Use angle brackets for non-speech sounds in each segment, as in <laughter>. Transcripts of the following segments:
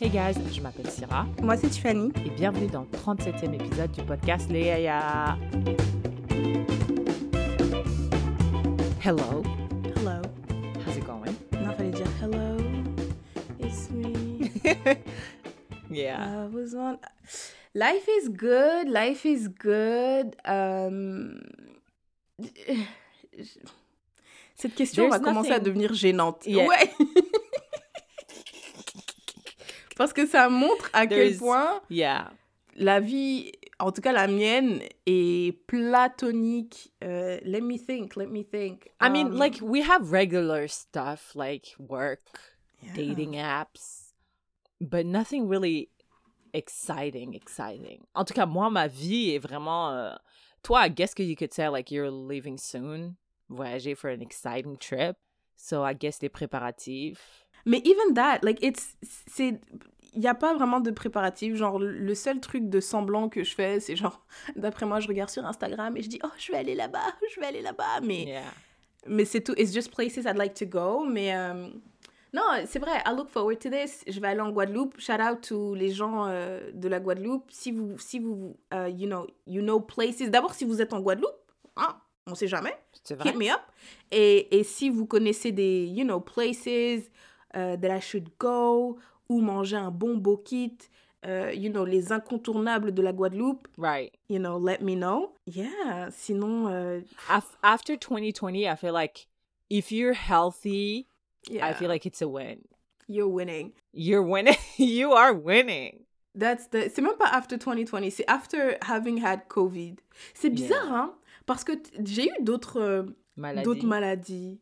Hey guys, je m'appelle Syrah Moi, c'est Tiffany. et bienvenue dans le 37e épisode du podcast Les Yaya. Hello, Hello. how's it going? Non, fallait dire hello. It's me. <laughs> Yeah. I was on. Life is good. Life is good. Um, <sighs> Cette question There's va commencer à devenir gênante. Yeah. Ouais. <laughs> Parce que ça montre à quel point Yeah. la vie, en tout cas la mienne, est platonique. Euh, let me think, let me think. I mean, Um, like, we have regular stuff like work, yeah. dating apps, but nothing really exciting, exciting. En tout cas, moi, ma vie est vraiment. euh, Toi, I guess que you could say, like, you're leaving soon, voyager for an exciting trip. So, I guess les préparatifs. Mais even that, like, it's, c'est, il n'y a pas vraiment de préparatif. Genre, le seul truc de semblant que je fais, c'est genre, <laughs> d'après moi, je regarde sur Instagram et je dis, oh, je vais aller là-bas, <laughs> je vais aller là-bas. Mais, Yeah. mais c'est tout. It's just places I'd like to go. Mais euh, non, c'est vrai, I look forward to this. Je vais aller en Guadeloupe. Shout out to les gens euh, de la Guadeloupe. Si vous, si vous, euh, you know, you know places. D'abord, si vous êtes en Guadeloupe, hein, on sait jamais. C'est vrai? hit me up. Et, et si vous connaissez des, you know, places uh, that I should go, ou manger un bon bokit, uh, you know, les incontournables de la Guadeloupe, Right. you know, let me know. Yeah, sinon, euh, Af- After 2020, I feel like if you're healthy, yeah, I feel like it's a win. you're winning. You're winning. <laughs> you are winning. That's the... C'est même pas after 2020, c'est after having had COVID. C'est bizarre, Yeah. hein, parce que j'ai eu d'autres... euh, Maladie. d'autres maladies.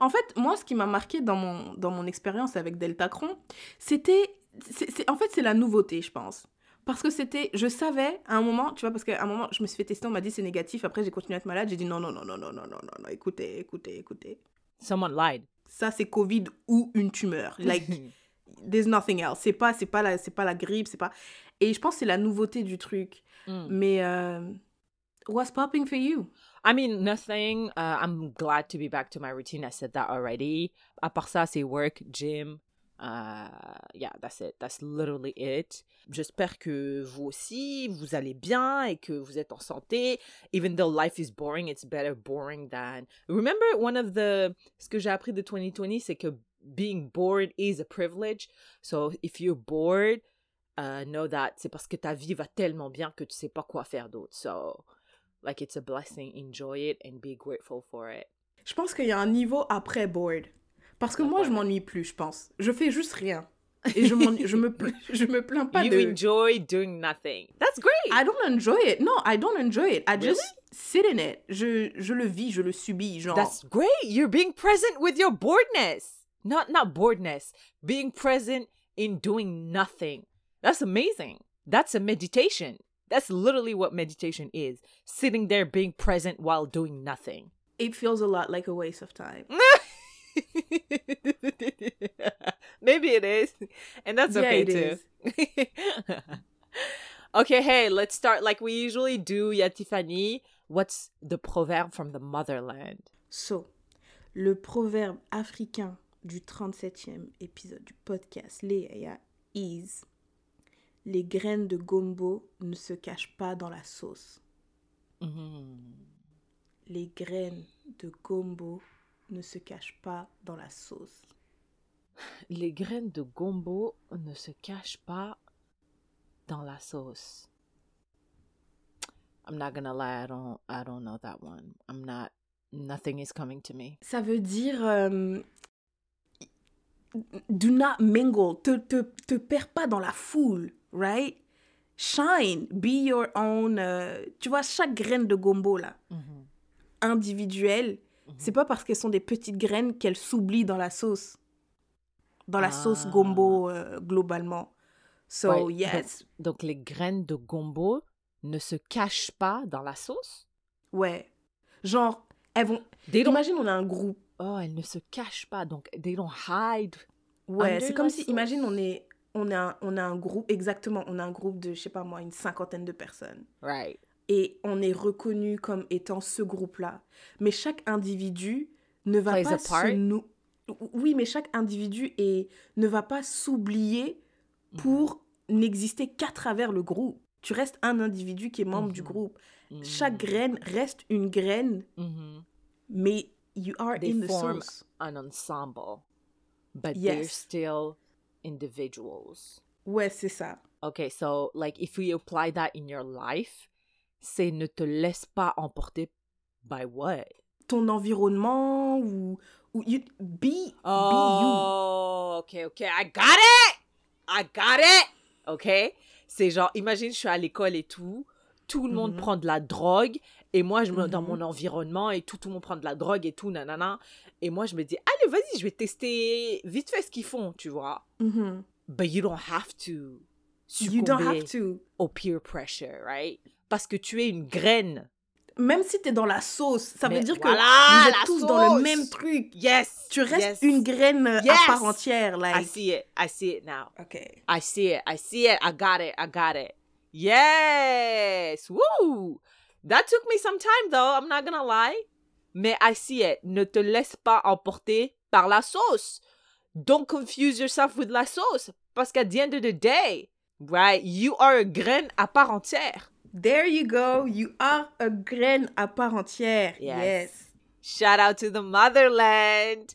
En fait, moi, ce qui m'a marqué dans mon, dans mon expérience avec Deltacron, c'était... en fait, c'est la nouveauté, je pense. Parce que c'était... Je savais, à un moment, tu vois, parce qu'à un moment, je me suis fait tester, on m'a dit c'est négatif, après j'ai continué à être malade, j'ai dit non, non, non, non, non, non, non, non, non, écoutez, écoutez, écoutez. Someone lied. Ça, c'est Covid ou une tumeur. <laughs> Like, there's nothing else. C'est pas, c'est pas, la, c'est pas la grippe, c'est pas... Et je pense que c'est la nouveauté du truc. Mm. Mais... euh, what's popping for you? I mean, nothing. Uh, I'm glad to be back to my routine. I said that already. À part ça, c'est work, gym. Uh, yeah, that's it. That's literally it. J'espère que vous aussi, vous allez bien et que vous êtes en santé. Even though life is boring, it's better boring than... Remember, one of the... Ce que j'ai appris de 2020, c'est que being bored is a privilege. So, if you're bored, uh, know that c'est parce que ta vie va tellement bien que tu sais pas quoi faire d'autre. So... Like it's a blessing. Enjoy it and be grateful for it. Je pense qu'il y a un niveau après bored. Parce que moi, je m'ennuie plus, je pense. Je fais juste rien. Et je, je, me, je me plains pas you de... enjoy doing nothing. That's great. I don't enjoy it. No, I don't enjoy it. I just sit in it. Je, je le vis, je le subis, genre... That's great. You're being present with your boredness. Not not boredness. Being present in doing nothing. That's amazing. That's a meditation. That's literally what meditation is. Sitting there being present while doing nothing. It feels a lot like a waste of time. <laughs> Maybe it is. And that's okay it too. <laughs> okay, hey, let's start like we usually do. Yeah, Tiffany, what's the proverb from the motherland? So, le proverbe africain du 37e épisode du podcast Léa is Les graines de gombo ne se cachent pas dans la sauce. Les graines de gombo ne se cachent pas dans la sauce. Les graines de gombo ne se cachent pas dans la sauce. I'm not gonna lie, I don't I don't know that one. I'm not nothing is coming to me. Ça veut dire euh, do not mingle, te, te, te perds pas dans la foule, right? Shine, be your own. euh, tu vois, chaque graine de gombo là, individuelle, c'est pas parce qu'elles sont des petites graines qu'elles s'oublient dans la sauce, dans la sauce Ah. gombo euh, globalement. So Ouais, yes, Donc les graines de gombo ne se cachent pas dans la sauce? ouais, genre elles vont. They don't- Imagine on a un groupe. Oh, elles ne se cachent pas, donc they don't hide. Ouais, c'est comme si, imagine, on est, on a, on a un groupe, exactement, on a un groupe de, je sais pas moi, une cinquantaine de personnes. Right. Et on est reconnu comme étant ce groupe-là. Mais chaque individu ne va Plays pas se nou- Oui, mais chaque individu est, ne va pas s'oublier pour n'exister qu'à travers le groupe. Tu restes un individu qui est membre du Mhm. groupe. Chaque Mm. graine reste une graine, Mhm. mais you are They in the form source. an ensemble, but they're still individuals. Ouais, c'est ça. Okay, so like if we apply that in your life, c'est ne te laisse pas emporter by what? Ton environnement ou, ou you, be, Oh, ok, ok, I got it! I got it! Ok? C'est genre, imagine, je suis à l'école et tout, tout le monde Mhm. prend de la drogue, et moi, je me, dans Mhm. mon environnement et tout, tout le monde prend de la drogue et tout, nanana. Et moi, je me dis, allez, vas-y, je vais tester vite fait ce qu'ils font, tu vois. you. Mhm. But you don't have to You don't have to. au peer pressure, right? Parce que tu es une graine. Même si t'es dans la sauce, ça Mais veut dire que voilà, vous êtes tous dans le sauce. même truc. Yes! Tu restes yes. une graine Yes. à part entière, I like. see it. I see it now. Ok. I see it. I see it. I got it. I got it. Yes. Woo. That took me some time though. I'm not gonna lie. Mais I see it. Ne te laisse pas emporter par la sauce. Don't confuse yourself with la sauce. Parce qu'à the end of the day, right, you are a graine à part entière. There you go. You are a graine à part entière. Yes. yes. Shout out to the motherland.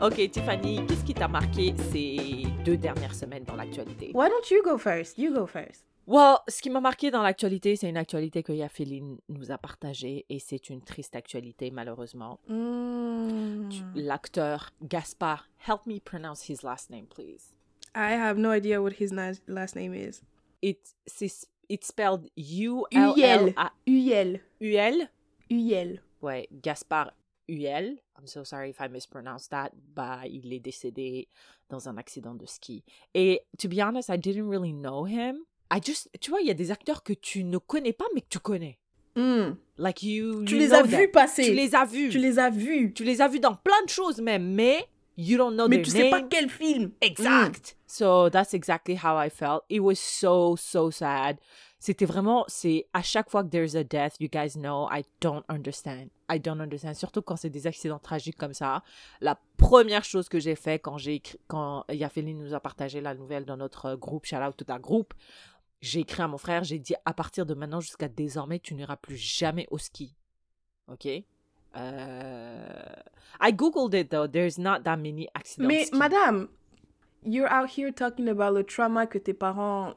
Ok, Tiffany, qu'est-ce qui t'a marqué ces deux dernières semaines dans l'actualité? Why don't you go first? You go first. Well, ce qui m'a marqué dans l'actualité, c'est une actualité que Yafeline nous a partagée et c'est une triste actualité, malheureusement. Mm. Tu- L'acteur Gaspard, help me pronounce his last name, please. I have no idea what his last name is. It, c'est- it's spelled. U-L-L-A-U-L. Uyel. Uyel. Ouais, Gaspard Huel. I'm so sorry if I mispronounced that. Bah, il est décédé dans un accident de ski. Et to be honest, I didn't really know him. I just, tu vois, il y a des acteurs que tu ne connais pas, mais que tu connais. Mm. Like you, Tu you les as vus passer. Tu les as vus. Tu les as vus. Tu les as vus dans plein de choses même, mais you don't know Mais their tu sais pas quel film. Exact. So that's exactly how I felt. It was so so sad. C'était vraiment c'est à chaque fois que there's a death, you guys know I don't understand. I don't understand. Surtout quand c'est des accidents tragiques comme ça. La première chose que j'ai fait quand j'ai écrit, quand Yafeline nous a partagé la nouvelle dans notre groupe, shout out tout un groupe, j'ai écrit à mon frère, j'ai dit à partir de maintenant jusqu'à désormais, tu n'iras plus jamais au ski. Ok? Euh... I googled it though. There's not that many accidents. Mais ski. madame, you're out here talking about le trauma que tes parents,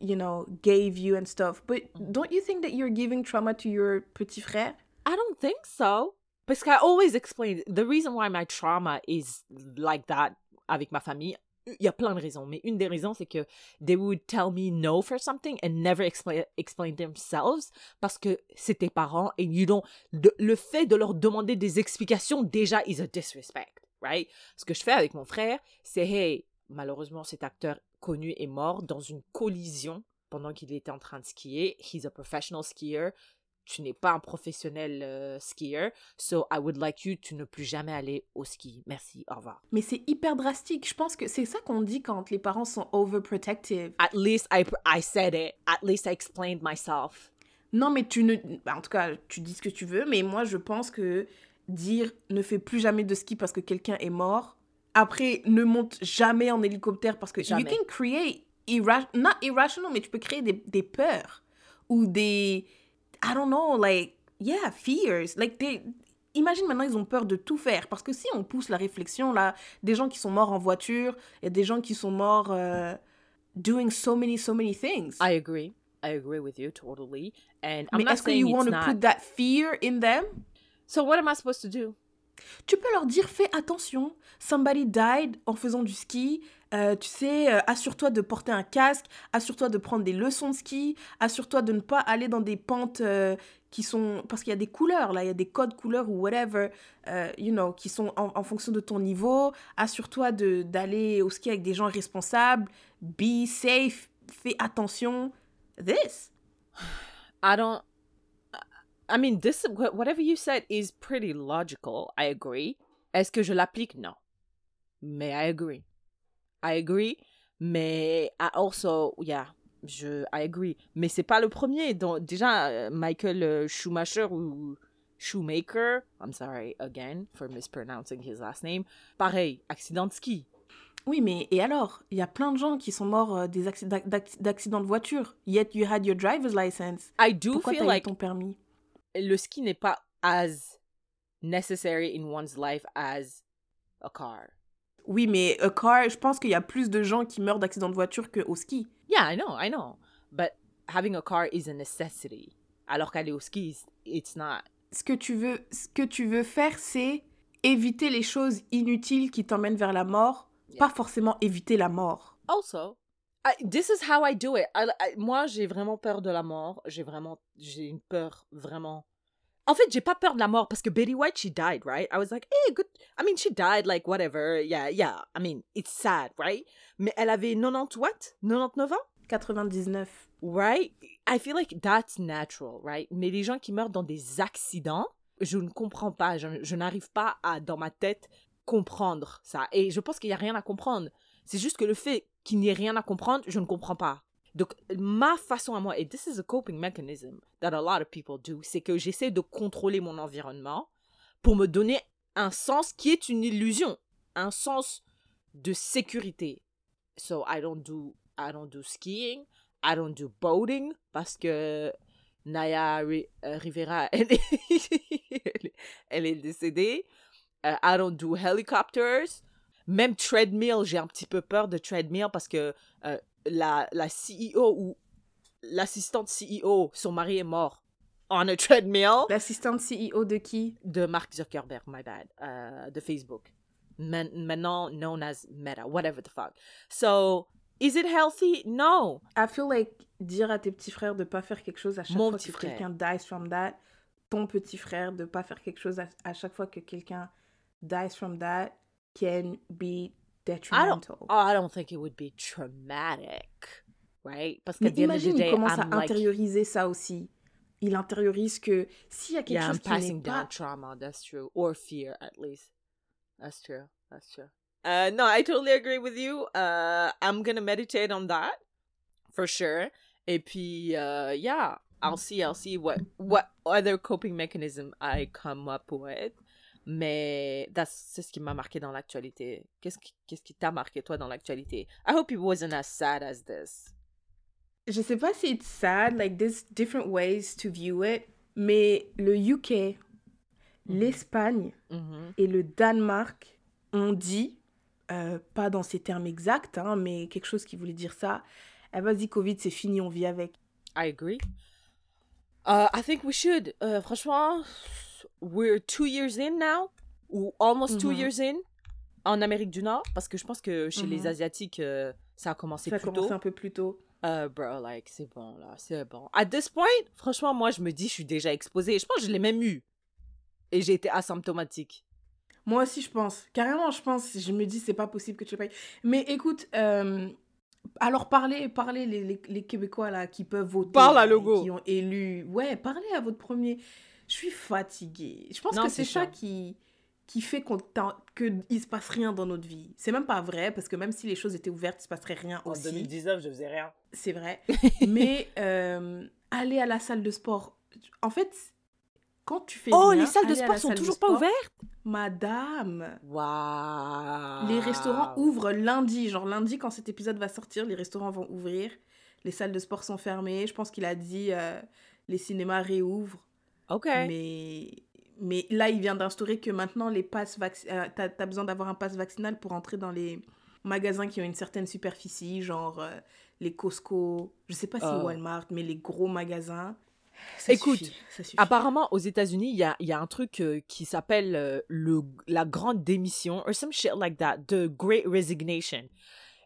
you know, gave you and stuff. But don't you think that you're giving trauma to your petit frère? I don't think so. Parce I always explain the reason why my trauma is like that avec ma famille. Il y a plein de raisons, mais une des raisons c'est que they would tell me no for something and never explain explain themselves parce que c'est tes parents et you don't le fait de leur demander des explications déjà is a disrespect, right? Ce que je fais avec mon frère, c'est hey, malheureusement cet acteur connu est mort dans une collision pendant qu'il était en train de skier. He's a professional skier tu n'es pas un professionnel euh, skieur, so I would like you to ne plus jamais aller au ski. Merci, au revoir. Mais c'est hyper drastique. Je pense que c'est ça qu'on dit quand les parents sont overprotective. At least I, I said it. At least I explained myself. Non, mais tu ne. bah, En tout cas, tu dis ce que tu veux, mais moi, je pense que dire ne fais plus jamais de ski parce que quelqu'un est mort. Après, ne monte jamais en hélicoptère parce que Jamais. you can create irra not irrational, mais tu peux créer des, des peurs ou des I don't know, like yeah, fears. Like they Imagine maintenant ils ont peur de tout faire parce que si on pousse la réflexion là, des gens qui sont morts en voiture et des gens qui sont morts euh, doing so many so many things. I agree. I agree with you totally. And I'm mais est-ce que you want to not. put that fear in them? So what am I supposed to do? Tu peux leur dire fais attention, somebody died en faisant du ski. Euh, tu sais, euh, assure-toi de porter un casque, assure-toi de prendre des leçons de ski, assure-toi de ne pas aller dans des pentes euh, qui sont parce qu'il y a des couleurs là, il y a des codes couleurs ou whatever, you know, qui sont en, en fonction de ton niveau. Assure-toi d'aller au ski avec des gens responsables. Be safe, fais attention. This. <sighs> I don't. I mean, this wh- whatever you said is pretty logical. I agree. Est-ce que je l'applique? Non. Mais I agree. I agree. Mais I also, yeah, je, I agree. Mais c'est pas le premier. Donc, déjà, euh, Michael euh, Schumacher ou Shoemaker, I'm sorry again for mispronouncing his last name. Pareil, accident de ski. Oui, mais et alors Il y a plein de gens qui sont morts euh, des d'accidents de voiture. Yet you had your driver's license. I do Pourquoi feel like ton permis? le ski n'est pas as necessary in one's life as a car. Oui, mais a car, je pense qu'il y a plus de gens qui meurent d'accidents de voiture qu'au ski. Yeah, I know, I know. But having a car is a necessity. Alors qu'aller au ski, it's- not. Ce que tu veux, ce que tu veux faire, c'est éviter les choses inutiles qui t'emmènent vers la mort, Yeah. pas forcément éviter la mort. Also, I, this is how I do it. I- I- moi, j'ai vraiment peur de la mort. J'ai vraiment, j'ai une peur vraiment. En fait, j'ai pas peur de la mort parce que Betty White, she died, right? I was like, hey, good. I mean, she died, like, whatever. Yeah, yeah. I mean, it's sad, right? Mais elle avait 90 what? 99 ans? 99. Right? I feel like that's natural, right? Mais les gens qui meurent dans des accidents, je ne comprends pas. Je, je n'arrive pas à, dans ma tête, comprendre ça. Et je pense qu'il n'y a rien à comprendre. C'est juste que le fait qu'il n'y ait rien à comprendre, je ne comprends pas. Donc, ma façon à moi, et this is a coping mechanism that a lot of people do, c'est que j'essaie de contrôler mon environnement pour me donner un sens qui est une illusion, un sens de sécurité. So I don't do I don't do skiing, I don't do boating parce que Naya euh, Rivera <laughs> elle est, elle est- décédée. Euh, I don't do helicopters. Même treadmill, j'ai un petit peu peur de treadmill parce que euh, la, la CEO ou l'assistante CEO, son mari est mort on a treadmill L'assistante CEO de qui? De Mark Zuckerberg, my bad, euh, de Facebook. Man- maintenant known as Meta, whatever the fuck. So, is it healthy? No. I feel like dire à tes petits frères de pas faire quelque chose à chaque Mon fois que quelqu'un dies from that, ton petit frère de pas faire quelque chose à, à chaque fois que quelqu'un dies from that can be detrimental. Oh, I don't think it would be traumatic, right? Parce Mais qu'à the end of the imagine, il day, commence I'm à like, intérioriser ça aussi. Il intériorise que s'il y a quelque yeah, I'm qui n'est passing down pas... trauma. That's true, or fear at least. That's true. That's true. Uh, no, I totally agree with you. Uh, I'm gonna meditate on that for sure. Et puis, uh, yeah, I'll see. I'll see what what other coping mechanism I come up with. Mais that's c'est ce qui m'a marqué dans l'actualité. Qu'est-ce qui t'a marqué toi dans l'actualité? I hope it wasn't as sad as this. Je sais pas si it's sad, like there's different ways to view it, mais le UK, l'Espagne Mhm. et le Danemark ont dit, euh, pas dans ces termes exacts, hein, mais quelque chose qui voulait dire ça, eh vas-y Covid c'est fini, on vit avec. I agree. Uh, I think we should. Uh, franchement, we're two years in now, ou almost two Mhm. years in, en Amérique du Nord, parce que je pense que chez les Asiatiques, euh, ça a commencé Ça a plus commencé tôt. un peu plus tôt. Euh, bro, like, c'est bon, là, c'est bon. At this point, franchement, moi, je me dis, je suis déjà exposée. Je pense que je l'ai même eu. Et j'ai été asymptomatique. Moi aussi, je pense. Carrément, je pense. Je me dis, c'est pas possible que tu payes. Mais écoute, euh, alors parlez, parlez les, les, les Québécois là qui peuvent voter. Parle à Legault. Qui ont élu. Ouais, parlez à votre premier. Je suis fatiguée. Je pense Non, que c'est ça qui qui fait qu'on t'en- que il se passe rien dans notre vie. C'est même pas vrai parce que même si les choses étaient ouvertes, il se passerait rien aussi. 2019, je faisais rien. C'est vrai. <laughs> Mais euh, aller à la salle de sport. En fait, quand tu fais Oh, rien, les salles de sport sont salle toujours pas ouvertes? Madame. Waouh Les restaurants ouvrent lundi. Genre lundi, quand cet épisode va sortir, les restaurants vont ouvrir. Les salles de sport sont fermées. Je pense qu'il a dit euh, les cinémas réouvrent. Ok. Mais, mais là, il vient d'instaurer que maintenant, les passes vac- euh, t'as, t'as besoin d'avoir un pass vaccinal pour entrer dans les magasins qui ont une certaine superficie, genre euh, les Costco, je sais pas si Oh. Walmart, mais les gros magasins. Ça Écoute, suffit, ça suffit. Apparemment, aux États-Unis, il y a, y a un truc euh, qui s'appelle euh, le, la grande démission, or some shit like that, the Great Resignation.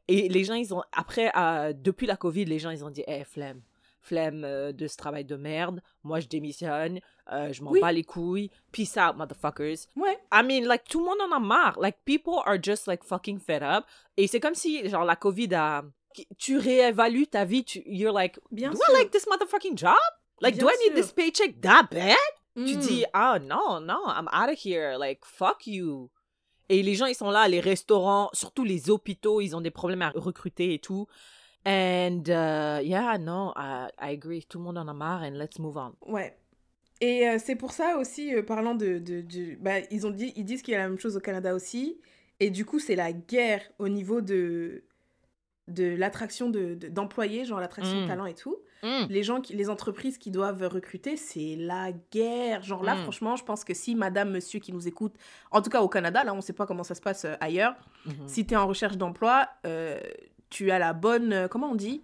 Et les gens, ils ont, après, euh, depuis la Covid, les gens, ils ont dit, eh, flemme, flemme euh, de ce travail de merde, moi, je démissionne, euh, je m'en Oui. bats les couilles, peace out, motherfuckers. Ouais. I mean, like, tout le monde en a marre. Like, people are just, like, fucking fed up. Et c'est comme si, genre, la Covid a... Tu réévalues ta vie, tu, you're like, Bien do sûr. I like this motherfucking job? Like, do I need sûr. this paycheck that bad? Tu Mm. dis, ah non, non, I'm out of here. Like, fuck you. Et les gens, ils sont là, les restaurants, surtout les hôpitaux, ils ont des problèmes à recruter et tout. And, uh, yeah, no, I, I agree. Tout le monde en a marre and let's move on. Ouais. Et euh, c'est pour ça aussi, euh, parlant de, de, de- bah, ils ont dit, ils disent qu'il y a la même chose au Canada aussi. Et du coup, c'est la guerre au niveau de, de l'attraction de, de- d'employés, genre l'attraction de Mm. talent et tout. Mm. Les gens, qui, les entreprises qui doivent recruter, c'est la guerre. Genre là, Mm. franchement, je pense que si madame, monsieur qui nous écoute, en tout cas au Canada, là, on sait pas comment ça se passe euh, ailleurs, Mhm. si tu es en recherche d'emploi, euh, tu as la bonne, euh, comment on dit?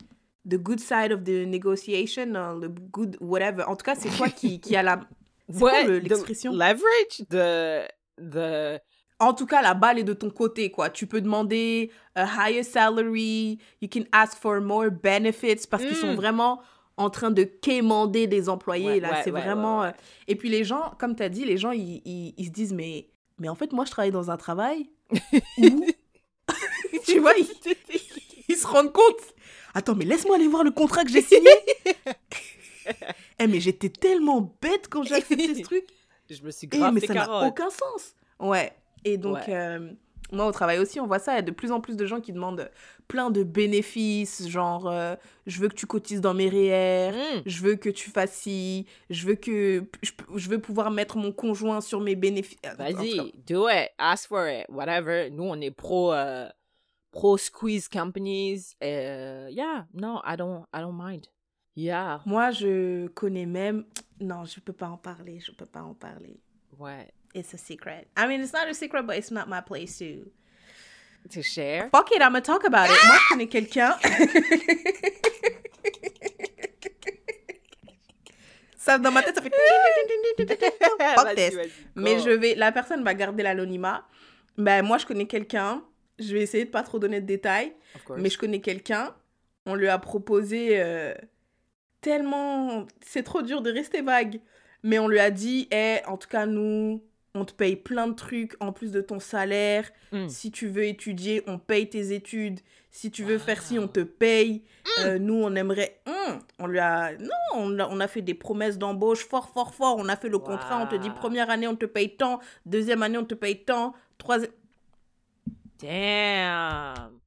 The good side of the negotiation, euh, le good whatever. En tout cas, c'est toi qui, qui a la... <laughs> C'est quoi le- the l'expression? leverage, the the En tout cas, la balle est de ton côté, quoi. Tu peux demander a higher salary, you can ask for more benefits parce qu'ils sont Mm. vraiment en train de quémander des employés, Ouais, là. ouais, c'est ouais, vraiment... ouais, ouais. euh, Et puis les gens, comme tu as dit, les gens, ils, ils- ils se disent, mais, mais en fait, moi, je travaille dans un travail <laughs> où... <laughs> tu vois, ils, se rendent compte. Attends, mais laisse-moi aller voir le contrat que j'ai signé. <laughs> Eh, mais j'étais tellement bête quand j'ai accepté ce truc. <laughs> Je me suis Eh, grave mais ça n'a aucun sens. Ouais. Et donc, Ouais. euh, moi, au travail aussi, on voit ça. Il y a de plus en plus de gens qui demandent plein de bénéfices, genre, euh, je veux que tu cotises dans mes REER, Mm. je veux que tu fasses ci, je veux que je, je veux pouvoir mettre mon conjoint sur mes bénéfices. Vas-y, do it, ask for it, whatever. Nous, on est pro, euh, pro squeeze companies. Euh, yeah, no, I don't, I don't mind. Yeah, Moi, je connais même. <tsk> Non, je peux pas en parler. Je peux pas en parler. ouais. It's a secret. I mean, it's not a secret, but it's not my place to. To share? Fuck it, I'm gonna talk about it. Moi, je connais quelqu'un. <laughs> ça, dans ma tête, ça fait. Fuck this. Mais je vais. La personne va garder l'anonymat. Ben, moi, je connais quelqu'un. Je vais essayer de pas trop donner de détails. Mais je connais quelqu'un. On lui a proposé euh, tellement. C'est trop dur de rester vague. Mais on lui a dit, eh, en tout cas, nous, on te paye plein de trucs en plus de ton salaire. Mm. Si tu veux étudier, on paye tes études. Si tu veux faire ci, on te paye. Euh, nous, on aimerait. Hum, on lui a. Non, on a, on a fait des promesses d'embauche fort, fort, fort. On a fait le contrat. On te dit première année, on te paye tant. Deuxième année, on te paye tant. Troisième. Damn.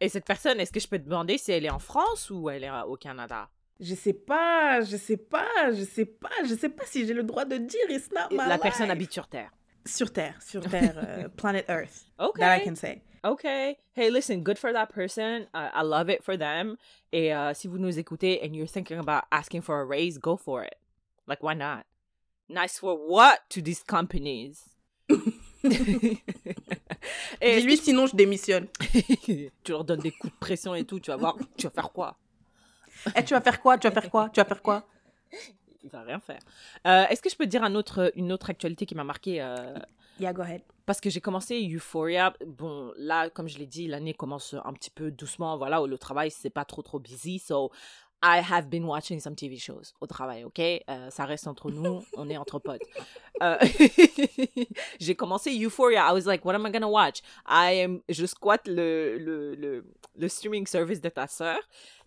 Et cette personne, est-ce que je peux te demander si elle est en France ou elle est euh, au Canada? Je sais pas, je sais pas, je sais pas, je sais pas si j'ai le droit de dire. It's not my La personne habite sur Terre. Sur Terre, sur Terre, euh, <laughs> planet Earth. Ok. That I can say. Okay. Hey, listen, good for that person. Uh, I love it for them. Et uh, si vous nous écoutez and you're thinking about asking for a raise, go for it. Like, why not? Nice for what to these companies? <laughs> et Dis-lui sinon je démissionne. <laughs> tu leur donnes des coups de pression et tout, tu vas voir, tu vas faire quoi? Eh, tu vas faire quoi? Tu vas faire quoi? Tu vas faire quoi? Il va rien faire. Euh, Est-ce que je peux te dire un autre, une autre actualité qui m'a marqué euh, Yeah, go ahead. parce que j'ai commencé Euphoria. Bon, là, comme je l'ai dit, l'année commence un petit peu doucement. Voilà, où le travail, c'est pas trop, trop busy. So, I have been watching some TV shows au travail, ok? Euh, ça reste entre nous, <laughs> on est entre potes. Euh, <laughs> j'ai commencé Euphoria. I was like, what am I gonna watch? I am, je squatte le, le, le, le streaming service de ta sœur.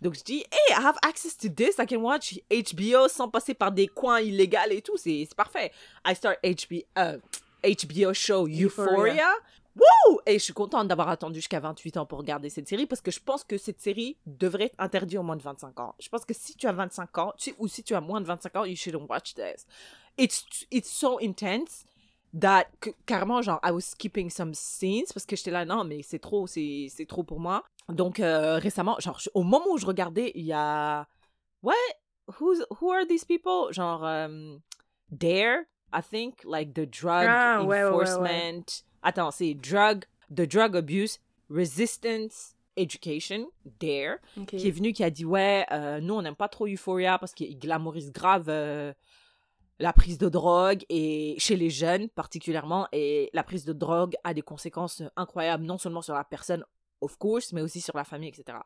Donc, je dis, hey, I have access to this. I can watch HBO sans passer par des coins illégaux et tout. C'est c'est parfait. I start HBO, euh, HBO show Euphoria. Euphoria. Woo! Et je suis contente d'avoir attendu jusqu'à 28 ans pour regarder cette série parce que je pense que cette série devrait être interdite aux moins de 25 ans. Je pense que si tu as 25 ans, tu- ou si tu as moins de 25 ans, you shouldn't watch this. It's, it's so intense that, que- carrément, genre, I was skipping some scenes parce que j'étais là, non, mais c'est trop, c'est c'est trop pour moi. Donc, euh, récemment, genre, je- au moment où je regardais, il y a. What? Who's, who are these people? Genre, um, Dare, I think, like the drug Ah, ouais, ouais, ouais, ouais. Attends, c'est drug, the drug abuse, resistance education, Dare, qui est venu, qui a dit ouais, euh, nous on n'aime pas trop Euphoria parce qu'il glamourise grave euh, la prise de drogue et chez les jeunes particulièrement et la prise de drogue a des conséquences incroyables non seulement sur la personne of course mais aussi sur la famille etc.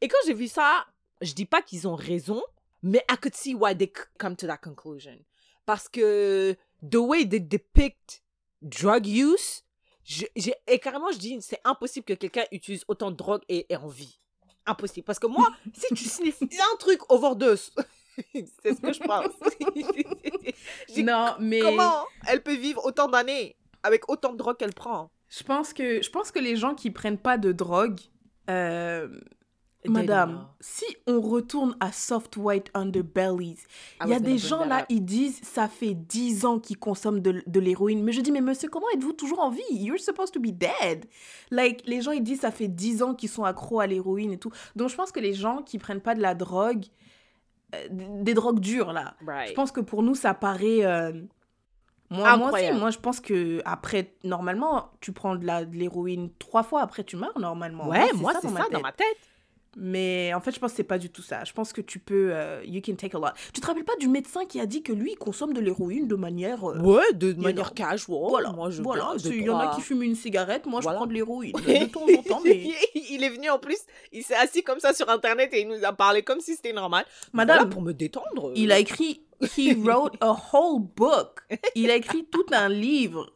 Et quand j'ai vu ça, je dis pas qu'ils ont raison, mais I could see why they come to that conclusion parce que the way they depict drug use je- et carrément, je dis, c'est impossible que quelqu'un utilise autant de drogue et ait en vie. Impossible. Parce que moi, <laughs> si tu sniffes un truc overdose, <laughs> c'est ce que je pense. <laughs> Je Non, mais Comment elle peut vivre autant d'années avec autant de drogue qu'elle prend? Je pense que je pense que les gens qui prennent pas de drogue, euh, Madame, si on retourne à soft white underbellies, I il y a des gens là, ils disent ça fait 10 ans qu'ils consomment de, de l'héroïne. Mais je dis, mais monsieur, comment êtes-vous toujours en vie? You're supposed to be dead. Like, les gens, ils disent ça fait 10 ans qu'ils sont accros à l'héroïne et tout. Donc, je pense que les gens qui prennent pas de la drogue, euh, des drogues dures là, Right. je pense que pour nous, ça paraît. euh, Moi, moi aussi, moi je pense que après, normalement, tu prends de l'héroïne trois fois, après tu meurs normalement. Ouais, moi, c'est ça dans ma tête. Mais en fait, je pense que c'est pas du tout ça. Je pense que tu peux. euh, you can take a lot. Tu te rappelles pas du médecin qui a dit que lui, il consomme de l'héroïne de manière. euh, Ouais, de manière casual. voilà, Moi, je voilà. Il y en a qui fument une cigarette, moi Voilà. je prends de l'héroïne. <laughs> De temps en temps, mais. <laughs> il est venu en plus, il s'est assis comme ça sur internet et il nous a parlé comme si c'était normal. Madame, Voilà, pour me détendre. Il a écrit. He wrote a whole book. Il a écrit tout un livre.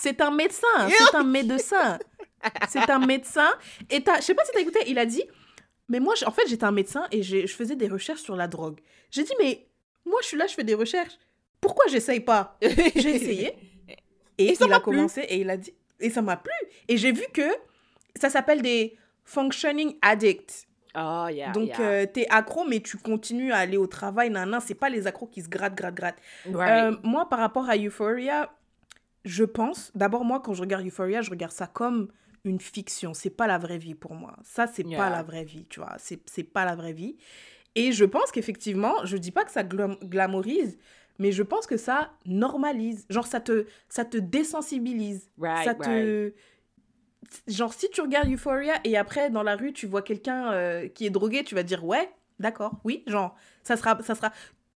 C'est un médecin. C'est un <laughs> médecin. C'est un médecin. Et je sais pas si t'as écouté, il a dit. Mais moi, en fait, j'étais un médecin et je faisais des recherches sur la drogue. J'ai dit, mais moi, je suis là, je fais des recherches. Pourquoi j'essaye pas? <laughs> J'ai essayé. Et, Et ça il a plu. commencé et il a dit. Et ça m'a plu. Et j'ai vu que ça s'appelle des functioning addicts. Oh, yeah, Donc, yeah. euh, t'es accro, mais tu continues à aller au travail. Nan, nan, c'est pas les accros qui se grattent, grattent, grattent. Right. Euh, moi, par rapport à Euphoria, je pense, d'abord, moi, quand je regarde Euphoria, je regarde ça comme une fiction. C'est pas la vraie vie pour moi. Ça, c'est Yeah. pas la vraie vie, tu vois. C'est c'est pas la vraie vie. Et je pense qu'effectivement, je dis pas que ça glam- glamourise, mais je pense que ça normalise. Genre, ça te, ça te désensibilise. Right, ça te. Genre, si tu regardes Euphoria et après, dans la rue, tu vois quelqu'un euh, qui est drogué, tu vas dire, ouais, d'accord, oui, genre, ça sera, ça sera.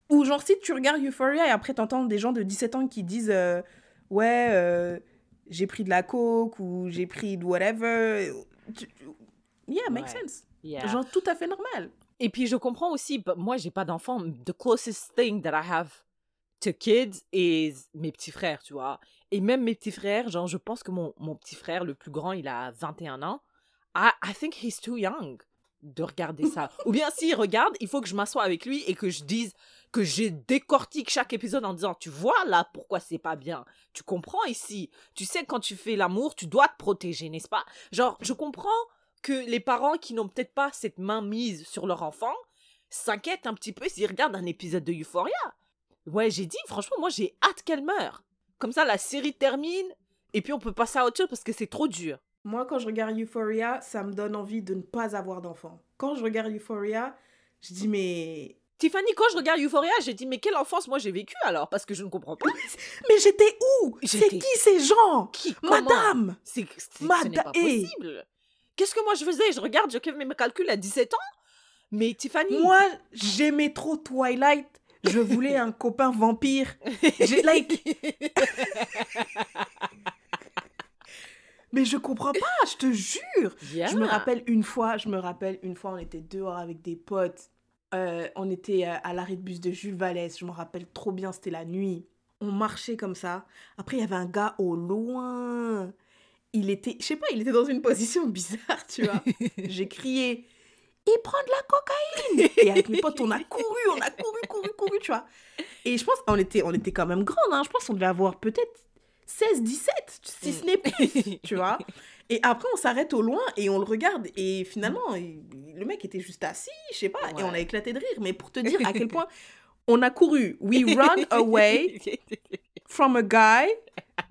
Ou genre, si tu regardes Euphoria et après, t'entends des gens de 17 ans qui disent, euh, ouais, euh, j'ai pris de la coke ou j'ai pris de whatever. Yeah, makes Ouais. sense. Yeah. Genre, tout à fait normal. Et puis je comprends aussi, bah, moi j'ai pas d'enfants. The closest thing that I have to kids is mes petits frères, tu vois. Et même mes petits frères, genre je pense que mon, mon petit frère, le plus grand, il a 21 ans. I, I think he's too young de regarder ça. <laughs> Ou bien s'il regarde, il faut que je m'assoie avec lui et que je dise que je décortique chaque épisode en disant tu vois là pourquoi c'est pas bien. Tu comprends ici. Tu sais quand tu fais l'amour, tu dois te protéger, n'est-ce pas? Genre je comprends que les parents qui n'ont peut-être pas cette main mise sur leur enfant s'inquiètent un petit peu s'ils regardent un épisode de Euphoria. Ouais, j'ai dit, franchement, moi j'ai hâte qu'elle meure. Comme ça, la série termine et puis on peut passer à autre chose parce que c'est trop dur. Moi, quand je regarde Euphoria, ça me donne envie de ne pas avoir d'enfant. Quand je regarde Euphoria, je dis, mais Tiffany, quand je regarde Euphoria, j'ai dit, mais quelle enfance moi j'ai vécu alors Parce que je ne comprends pas. Mais j'étais où? C'est qui ces gens? Qui? Comment? Madame C'est c'est- ce Mada- n'est pas possible. Qu'est-ce que moi je faisais? Je regarde, je fais mes calculs à 17 ans. Mais Tiffany? Moi, j'aimais trop Twilight. Je voulais un <laughs> copain vampire. J'ai like. Mais je comprends pas, je te jure. Yeah. Je me rappelle une fois, je me rappelle une fois, on était dehors avec des potes. Euh, on était à l'arrêt de bus de Jules Vallès. Je me rappelle trop bien, c'était la nuit. On marchait comme ça. Après, il y avait un gars au loin. Il était, je sais pas, il était dans une position <laughs> bizarre, tu vois. J'ai crié, il prend de la cocaïne. Et avec mes potes, on a couru, on a couru, couru, couru, tu vois. Et je pense qu'on était, on était quand même grandes, hein. Je pense qu'on devait avoir peut-être 16, 17, si ce n'est plus, tu vois. Et après, on s'arrête au loin et on le regarde. Et finalement, il- le mec était juste assis, je sais pas, et on a éclaté de rire. Mais pour te <laughs> dire à quel point on a couru. We run away <laughs> from a guy,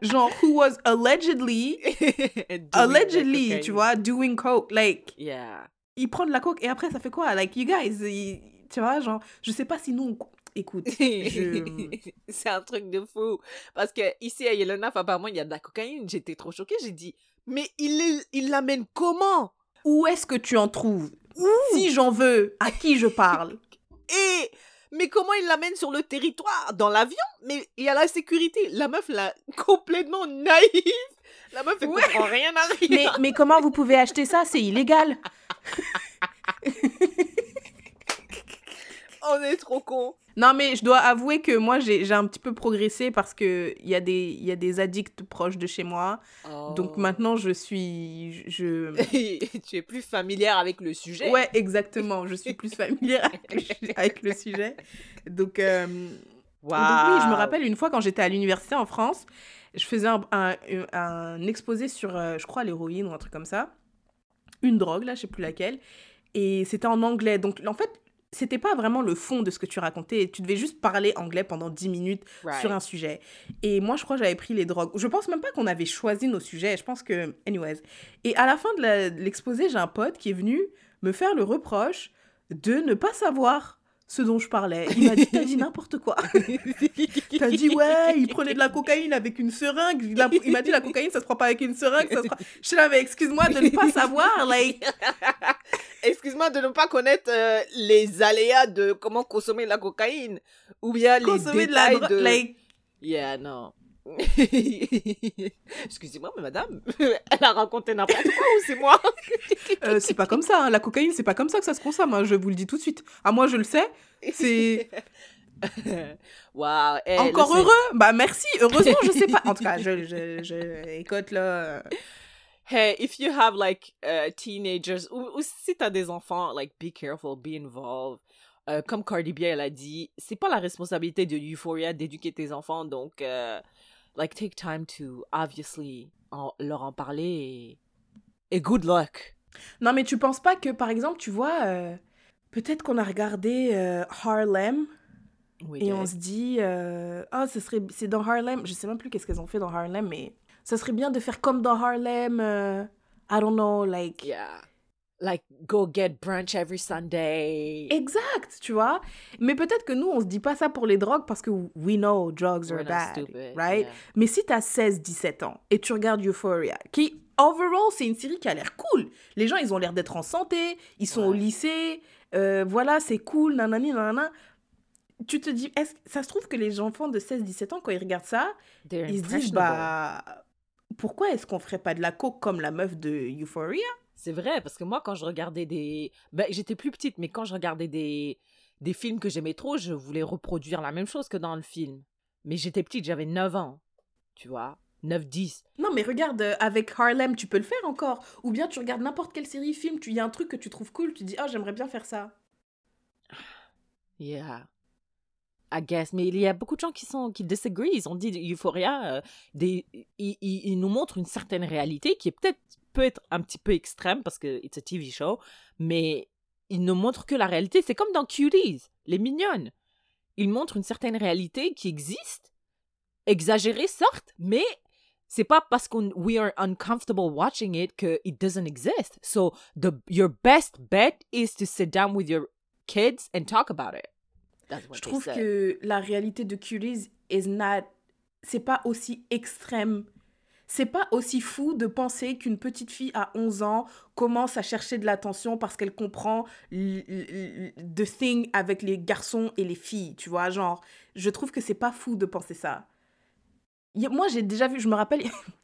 genre, who was allegedly, <laughs> allegedly, tu vois, doing coke. Like, Yeah. il prend de la coke et après, ça fait quoi? Like, you guys, il- tu vois, genre, je sais pas si nous, on- écoute, je... c'est un truc de fou. Parce que ici à Yellowknife, apparemment, il y a de la cocaïne. J'étais trop choquée. J'ai dit, mais il l'amène comment? Où est-ce que tu en trouves? Si j'en veux, à qui je parle? <laughs> Et mais comment il l'amène sur le territoire? Dans l'avion? Mais il y a la sécurité. La meuf, là, <laughs> complètement naïve. La meuf, elle Ouais. comprend rien à rien. Mais, mais comment vous pouvez acheter ça? C'est illégal. <laughs> On est trop cons. Non, mais je dois avouer que moi, j'ai un petit peu progressé parce qu'il y, a des- y a des addicts proches de chez moi. Oh. Donc maintenant, je suis... Je... <laughs> tu es plus familière avec le sujet. Ouais, exactement. Je suis plus familière avec le, su- <laughs> avec le sujet. Donc, euh, donc oui, je me rappelle une fois quand j'étais à l'université en France, je faisais un, un- un exposé sur, euh, je crois, l'héroïne ou un truc comme ça. Une drogue, là, je sais plus laquelle. Et c'était en anglais. Donc, en fait, c'était pas vraiment le fond de ce que tu racontais. Tu devais juste parler anglais pendant 10 minutes Right. sur un sujet. Et moi, je crois que j'avais pris les drogues. Je pense même pas qu'on avait choisi nos sujets. Je pense que. Anyways. Et à la fin de l'exposé, j'ai un pote qui est venu me faire le reproche de ne pas savoir ce dont je parlais. Il m'a dit T'as dit <laughs> n'importe quoi. <laughs> T'as dit Ouais, il prenait de la cocaïne avec une seringue. Il, a- il m'a dit La cocaïne, ça se prend pas avec une seringue. Ça se prend... Je suis là, mais excuse-moi de ne pas savoir. Like, <laughs> Excuse-moi de ne pas connaître euh, les aléas de comment consommer la cocaïne ou bien les consommer de la détails drogue. de... Like, Yeah, non. <laughs> Excusez-moi, mais madame, <laughs> elle a raconté n'importe quoi ou c'est moi? Euh, c'est pas comme ça, hein. la cocaïne, c'est pas comme ça que ça se consomme, hein, je vous le dis tout de suite. Ah, moi, je le sais, c'est <laughs> Waouh. eh, encore heureux? Bah, merci, heureusement, je sais pas. En tout cas, je, je, je... écoute, là... euh, Hey, if you have like uh, teenagers ou, ou si t'as des enfants, like be careful, be involved. Euh, comme Cardi B elle a dit, c'est pas la responsabilité de Euphoria d'éduquer tes enfants, donc euh, like take time to obviously en- leur en parler et, et good luck. Non, mais tu penses pas que, par exemple, tu vois, euh, peut-être qu'on a regardé euh, Harlem Oui, et on se dit, euh, ah, ce serait... c'est dans Harlem, je sais même plus qu'est-ce qu'elles ont fait dans Harlem, mais ça serait bien de faire comme dans Harlem, euh, I don't know, like... yeah, like go get brunch every Sunday. Exact, tu vois? Mais peut-être que nous, on se dit pas ça pour les drogues parce que we know drugs We're are bad, stupid, right? yeah. Mais si t'as 16, 17 ans et tu regardes Euphoria, qui, overall, c'est une série qui a l'air cool. Les gens, ils ont l'air d'être en santé, ils sont au lycée, euh, voilà, c'est cool, nanani, nanana. Tu te dis, est-ce ça se trouve que les enfants de 16, 17 ans, quand ils regardent ça, They're ils se disent, bah, pourquoi est-ce qu'on ferait pas de la coke comme la meuf de Euphoria? C'est vrai, parce que moi, quand je regardais des... Ben, j'étais plus petite, mais quand je regardais des, des films que j'aimais trop, je voulais reproduire la même chose que dans le film. Mais j'étais petite, j'avais 9 ans, tu vois, 9, 10. Non, mais regarde, euh, avec Harlem, tu peux le faire encore. Ou bien tu regardes n'importe quelle série, film, tu y a un truc que tu trouves cool, tu dis, ah, j'aimerais bien faire ça. Yeah. I guess. Mais il y a beaucoup de gens qui sont qui disagree. Ils ont dit Euphoria, euh, des, ils, ils- ils nous montrent une certaine réalité qui est peut-être peut être un petit peu extrême parce que it's a TV show, mais ils ne montrent que la réalité. C'est comme dans Cuties, les mignonnes. Ils montrent une certaine réalité qui existe, exagérée certes, mais c'est pas parce qu'on we are uncomfortable watching it que it doesn't exist. So the your best bet is to sit down with your kids and talk about it. That's what Je trouve said. que la réalité de Cuties is not. C'est pas aussi extrême. C'est pas aussi fou de penser qu'une petite fille à 11 ans commence à chercher de l'attention parce qu'elle comprend the thing avec les garçons et les filles, tu vois. Genre, je trouve que c'est pas fou de penser ça. Moi, j'ai déjà vu, je me rappelle,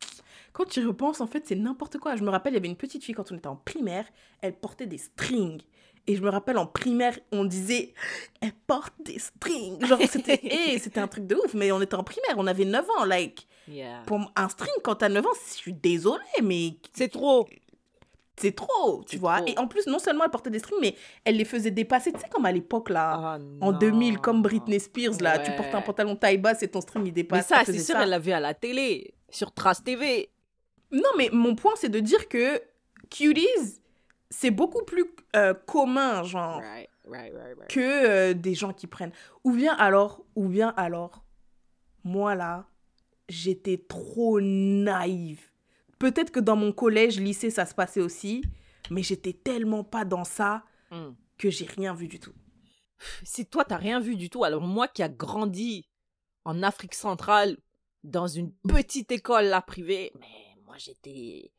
<laughs> quand tu repenses, en fait, c'est n'importe quoi. Je me rappelle, il y avait une petite fille quand on était en primaire, elle portait des strings. Et je me rappelle, en primaire, on disait, elle porte des strings. Genre, c'était <laughs> hey, c'était un truc de ouf. Mais on était en primaire, on avait 9 ans. Like, Yeah. pour un string, quand t'as 9 ans, je suis désolée, mais C'est trop. c'est trop, tu vois. trop. Et en plus, non seulement elle portait des strings, mais elle les faisait dépasser, tu sais, comme à l'époque, là. Ah, En non. 2000, comme Britney Spears, là, tu portais un pantalon taille basse et ton string il Mais dépasse. ça, elle c'est sûr, ça. elle l'a vu à la télé, sur Trace TV. Non, mais mon point, c'est de dire que Cuties, c'est beaucoup plus euh, commun, genre, Right, right, right, right. que euh, des gens qui prennent. Ou bien alors, ou bien alors, moi là, j'étais trop naïve. Peut-être que dans mon collège, lycée, ça se passait aussi, mais j'étais tellement pas dans ça Hmm. que j'ai rien vu du tout. Si toi, t'as rien vu du tout, alors moi qui a grandi en Afrique centrale, dans une petite école là privée, mais moi j'étais.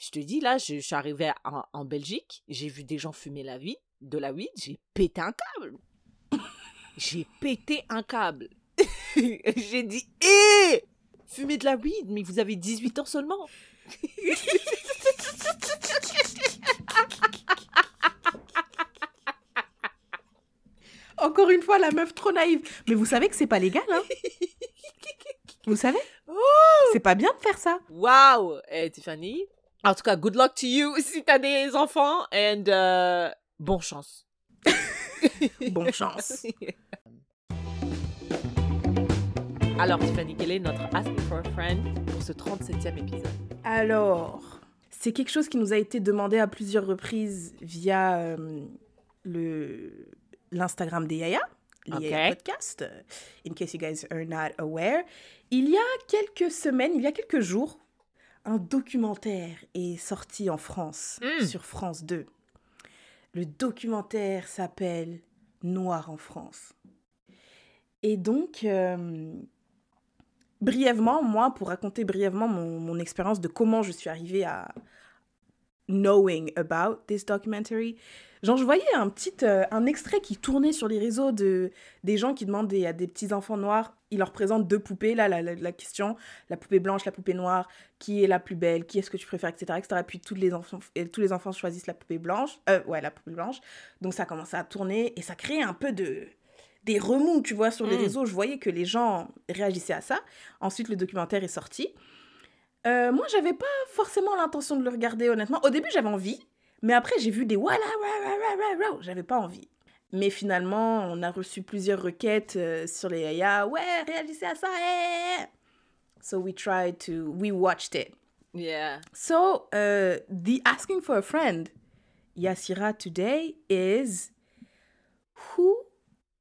Je te dis, là, je, je suis arrivée en, en Belgique, j'ai vu des gens fumer la weed, de la weed, j'ai pété un câble. j'ai pété un câble. <laughs> j'ai dit, hé Fumer de la weed, mais vous avez 18 ans seulement. <laughs> Encore une fois, la meuf trop naïve. Mais vous savez que c'est pas légal, hein <laughs> Vous savez? C'est pas bien de faire ça. Wow! Eh, Tiffany. En tout cas, good luck to you <laughs> si t'as des enfants and euh, bonne chance. <laughs> Bonne chance. <laughs> Alors, Tiffany, quel est notre Ask Me for a Friend pour ce 37e épisode? Alors, c'est quelque chose qui nous a été demandé à plusieurs reprises via euh, le l'Instagram des Yaya, les Ok. Yaya Podcast, in case you guys are not aware. Il y a quelques semaines, il y a quelques jours, un documentaire est sorti en France, Mm. sur France 2. Le documentaire s'appelle Noir en France. Et donc, euh, brièvement, moi, pour raconter brièvement mon, mon expérience de comment je suis arrivée à knowing about this documentary, genre, je voyais un petit, euh, un extrait qui tournait sur les réseaux de, des gens qui demandent des- à des petits enfants noirs, ils leur présentent deux poupées, là, la, la, la question, la poupée blanche, la poupée noire, qui est la plus belle, qui est-ce que tu préfères, etc., etc. Puis tous les enfants, et tous les enfants choisissent la poupée blanche, euh, ouais, la poupée blanche. Donc ça commençait à tourner et ça créait un peu de des remous, tu vois, sur les Mm. réseaux. Je voyais que les gens réagissaient à ça. Ensuite, le documentaire est sorti. Euh, moi, j'avais pas forcément l'intention de le regarder, honnêtement. Au début, j'avais envie, mais après, j'ai vu des voilà, j'avais pas envie. Mais finalement, on a reçu plusieurs requêtes euh, sur les Yaya. Ouais, réagissez à ça. eh, eh, eh. So we tried to, we watched it. Yeah. So, uh, the asking for a friend, Yasira today is who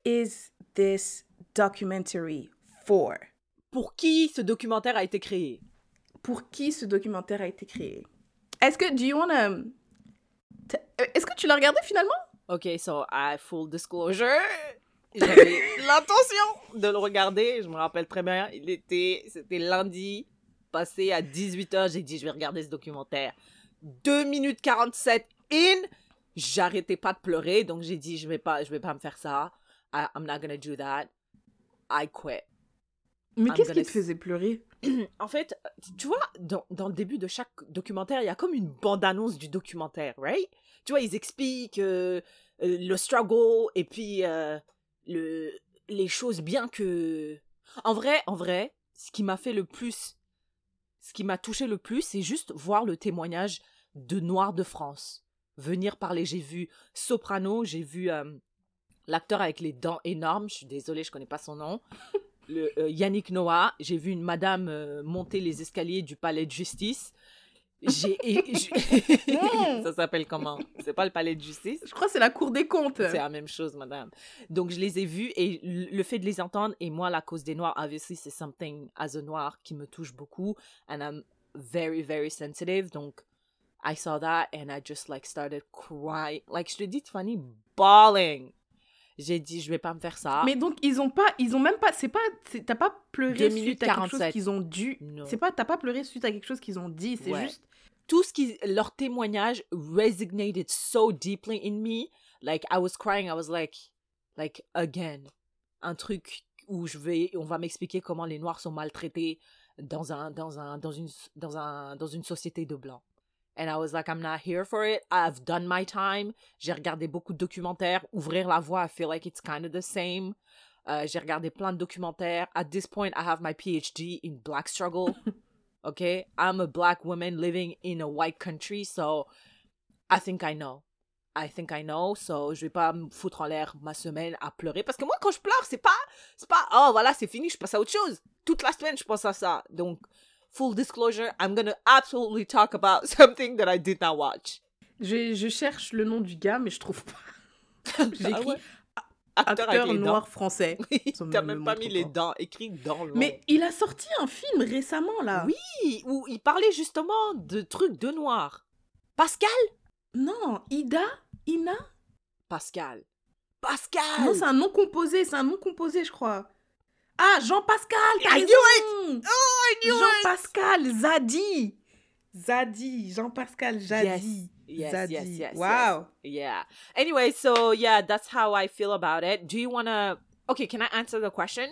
is this documentary for? Pour qui ce documentaire a été créé? Pour qui ce documentaire a été créé? Est-ce que, do you wanna... t- euh, Est-ce que tu l'as regardé finalement? Ok, so, I full disclosure. J'avais <laughs> l'intention de le regarder. Je me rappelle très bien. Il était, c'était lundi, passé à 18h. J'ai dit, je vais regarder ce documentaire. 2 minutes 47 in. J'arrêtais pas de pleurer. Donc, j'ai dit, je vais pas, je vais pas me faire ça. I- I'm not gonna do that. I quit. Mais qu'est-ce qui te faisait pleurer? <clears throat> En fait, tu vois, dans, dans le début de chaque documentaire, il y a comme une bande-annonce du documentaire, right? Tu vois, ils expliquent euh, euh, le struggle et puis euh, le, les choses bien que... En vrai, en vrai, ce qui m'a fait le plus, ce qui m'a touché le plus, c'est juste voir le témoignage de Noirs de France venir parler. J'ai vu Soprano, j'ai vu euh, l'acteur avec les dents énormes, je suis désolée, je connais pas son nom. Le, euh, Yannick Noah, j'ai vu une madame euh, monter les escaliers du palais de justice. J'ai, <laughs> ça s'appelle comment? C'est pas le palais de justice? Je crois que c'est la Cour des comptes. c'est la même chose, madame. Donc, je les ai vus et le fait de les entendre, et moi, la cause des Noirs, obviously, c'est something as a Noir qui me touche beaucoup. And I'm very, very sensitive. Donc, I saw that and I just like started crying. Like, je te dis, Tiffany, bawling. J'ai dit, je vais pas me faire ça. Mais donc ils ont pas, ils ont même pas, c'est pas, t'as pas pleuré suite à quelque chose 47. qu'ils ont dû. C'est pas, t'as pas pleuré suite à quelque chose qu'ils ont dit. C'est Ouais. juste. tout ce qui leur témoignage resonated so deeply in me like i was crying i was like like again un truc où je vais on va m'expliquer comment les noirs sont maltraités dans un dans un dans une dans un dans une société de blancs and i was like i'm not here for it. I've done my time. J'ai regardé beaucoup de documentaires. Ouvrir la voie i feel like it's kind of the same. Euh, j'ai regardé plein de documentaires. At this point i have my phd in black struggle. <laughs> Okay, I'm a black woman living in a white country, so I think I know. I think I know, so je vais pas me foutre en l'air ma semaine à pleurer. Parce que moi quand je pleure, c'est pas c'est pas oh voilà, c'est fini, je passe à autre chose. Toute la semaine, je pense à ça. Donc full disclosure, I'm to absolutely talk about <laughs> something that I did not watch. Je, je cherche le nom du gars, mais je trouve pas. <laughs> J'ai Ah écrit ouais. acteur, noir français. <laughs> T'as même pas mis les dents écrites dans le Mais il a sorti un film récemment là. Oui, où il parlait justement de trucs de noir. Pascal? Non, Ida, Ina? Pascal. Pascal Non, c'est un nom composé, c'est un nom composé, je crois. Ah, Jean-Pascal, t'as I knew raison. I knew it! Jean-Pascal Zadi. Zadi, Jean-Pascal Zadi. Yes, Zadi. yes, yes, yes. Wow. Yeah. Anyway, so yeah, that's how I feel about it. Do you wanna? Okay, can I answer the question?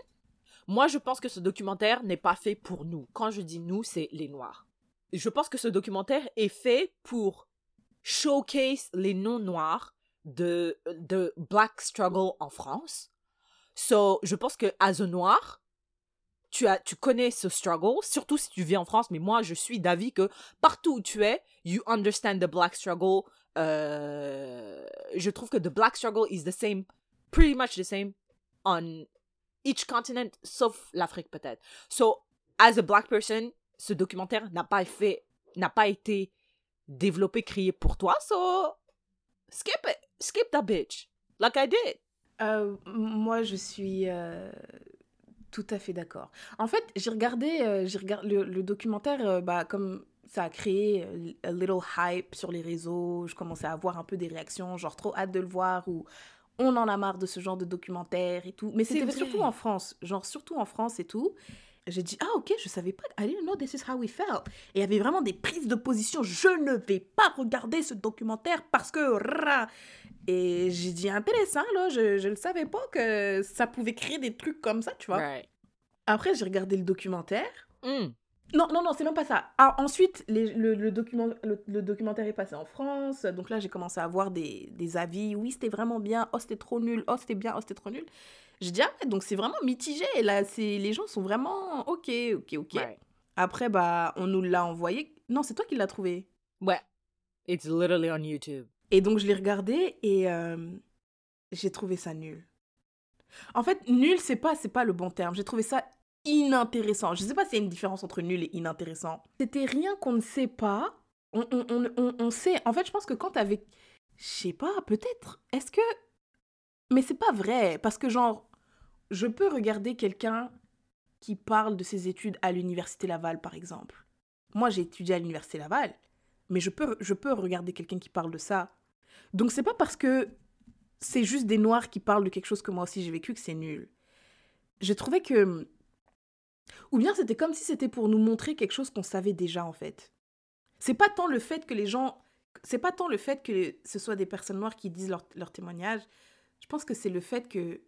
Moi, je pense que ce documentaire n'est pas fait pour nous. Quand je dis nous, c'est les Noirs. Je pense que ce documentaire est fait pour showcase les non-noirs de, de Black Struggle en France. So, je pense que as a noir, tu, as, tu connais ce struggle, surtout si tu vis en France, mais moi, je suis d'avis que partout où tu es, you understand the black struggle. Euh, je trouve que the black struggle is the same, pretty much the same on each continent, sauf l'Afrique peut-être. So, as a black person, ce documentaire n'a pas n'a pas été développé, créé pour toi, so skip it. Skip that bitch. Like I did. Euh, moi, je suis euh, tout à fait d'accord. En fait, j'ai regardé, euh, j'ai regardé le, le documentaire, euh, bah, comme ça a créé euh, a little hype sur les réseaux. Je commençais à avoir un peu des réactions, genre trop hâte de le voir ou on en a marre de ce genre de documentaire et tout. Mais c'était surtout en France, genre surtout en France et tout. J'ai dit, ah ok, je savais pas, I didn't know this is how we felt. Et il y avait vraiment des prises de position, je ne vais pas regarder ce documentaire parce que... Et j'ai dit, intéressant, là, je, je ne savais pas que ça pouvait créer des trucs comme ça, tu vois. Right. Après, j'ai regardé le documentaire. Mm. Non, non, non, c'est même pas ça. Ah, ensuite, les- le, le document, le, le documentaire est passé en France. Donc là, j'ai commencé à avoir des, des avis. Oui, c'était vraiment bien. Oh, c'était trop nul. Oh, c'était bien. Oh, c'était trop nul. J'ai dit, ah ouais, donc c'est vraiment mitigé. Là, les gens sont vraiment ok, ok, ok. Après, bah, on nous l'a envoyé. Non, c'est toi qui l'as trouvé. Ouais. It's literally on YouTube. Et donc, je l'ai regardé et euh, j'ai trouvé ça nul. En fait, nul, c'est pas, pas le bon terme. J'ai trouvé ça inintéressant. Je sais pas s'il y a une différence entre nul et inintéressant. C'était rien qu'on ne sait pas. On, on, on, on, on sait. En fait, je pense que quand t'avais. Je sais pas, peut-être. Est-ce que. Mais c'est pas vrai. Parce que, genre, je peux regarder quelqu'un qui parle de ses études à l'Université Laval, par exemple. Moi, j'ai étudié à l'Université Laval. Mais je peux, je peux regarder quelqu'un qui parle de ça. Donc, c'est pas parce que c'est juste des noirs qui parlent de quelque chose que moi aussi j'ai vécu que c'est nul. J'ai trouvé que. Ou bien c'était comme si c'était pour nous montrer quelque chose qu'on savait déjà en fait. C'est pas tant le fait que les gens. C'est pas tant le fait que ce soit des personnes noires qui disent leur, témoignage. Je pense que c'est le fait que.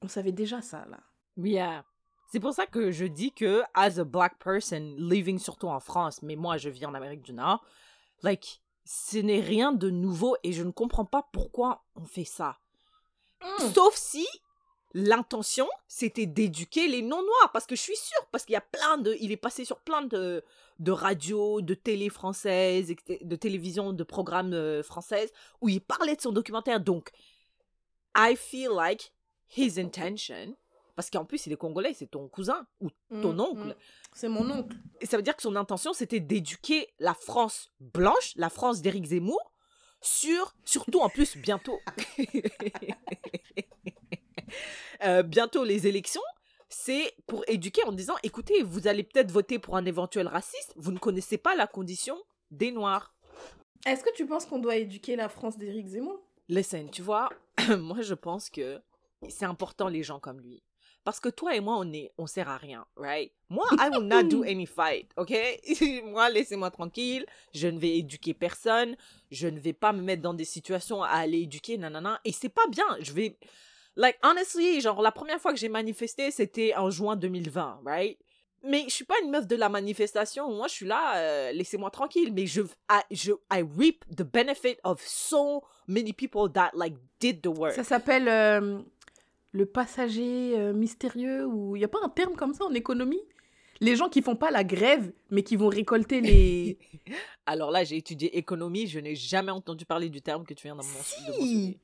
On savait déjà ça là. Yeah. C'est pour ça que je dis que, as a black person, living surtout en France, mais moi je vis en Amérique du Nord, like, ce n'est rien de nouveau et je ne comprends pas pourquoi on fait ça. Sauf si l'intention c'était d'éduquer les non-noirs, parce que je suis sûre, parce qu'il y a plein de. Il est passé sur plein de, de radios, de télé françaises, de télévision, de programmes euh, françaises, où il parlait de son documentaire. Donc, I feel like his intention, parce qu'en plus il est congolais, c'est ton cousin ou ton Mm, oncle. mm. C'est mon oncle. Et ça veut dire que son intention, c'était d'éduquer la France blanche, la France d'Éric Zemmour, sur, surtout en plus, <laughs> bientôt, <laughs> Euh, bientôt les élections, c'est pour éduquer en disant, écoutez, vous allez peut-être voter pour un éventuel raciste, vous ne connaissez pas la condition des Noirs. Est-ce que tu penses qu'on doit éduquer la France d'Éric Zemmour? Listen, tu vois, <clears throat> moi je pense que c'est important les gens comme lui. Parce que toi et moi, on est, on sert à rien, right? Moi, I will not do <laughs> any fight, ok? <laughs> moi, laissez-moi tranquille. Je ne vais éduquer personne. Je ne vais pas me mettre dans des situations à aller éduquer, nanana. Et c'est pas bien. Je vais, like, honestly, genre, la première fois que j'ai manifesté, c'était en juin 2020, right? Mais je suis pas une meuf de la manifestation. Moi, je suis là, euh, laissez-moi tranquille. Mais je, I, je, I reap the benefit of so many people that, like, did the work. Ça s'appelle euh, le passager euh, mystérieux ou il n'y a pas un terme comme ça en économie? Les gens qui font pas la grève mais qui vont récolter les <laughs> Alors là, j'ai étudié économie, je n'ai jamais entendu parler du terme que tu viens de mentionner.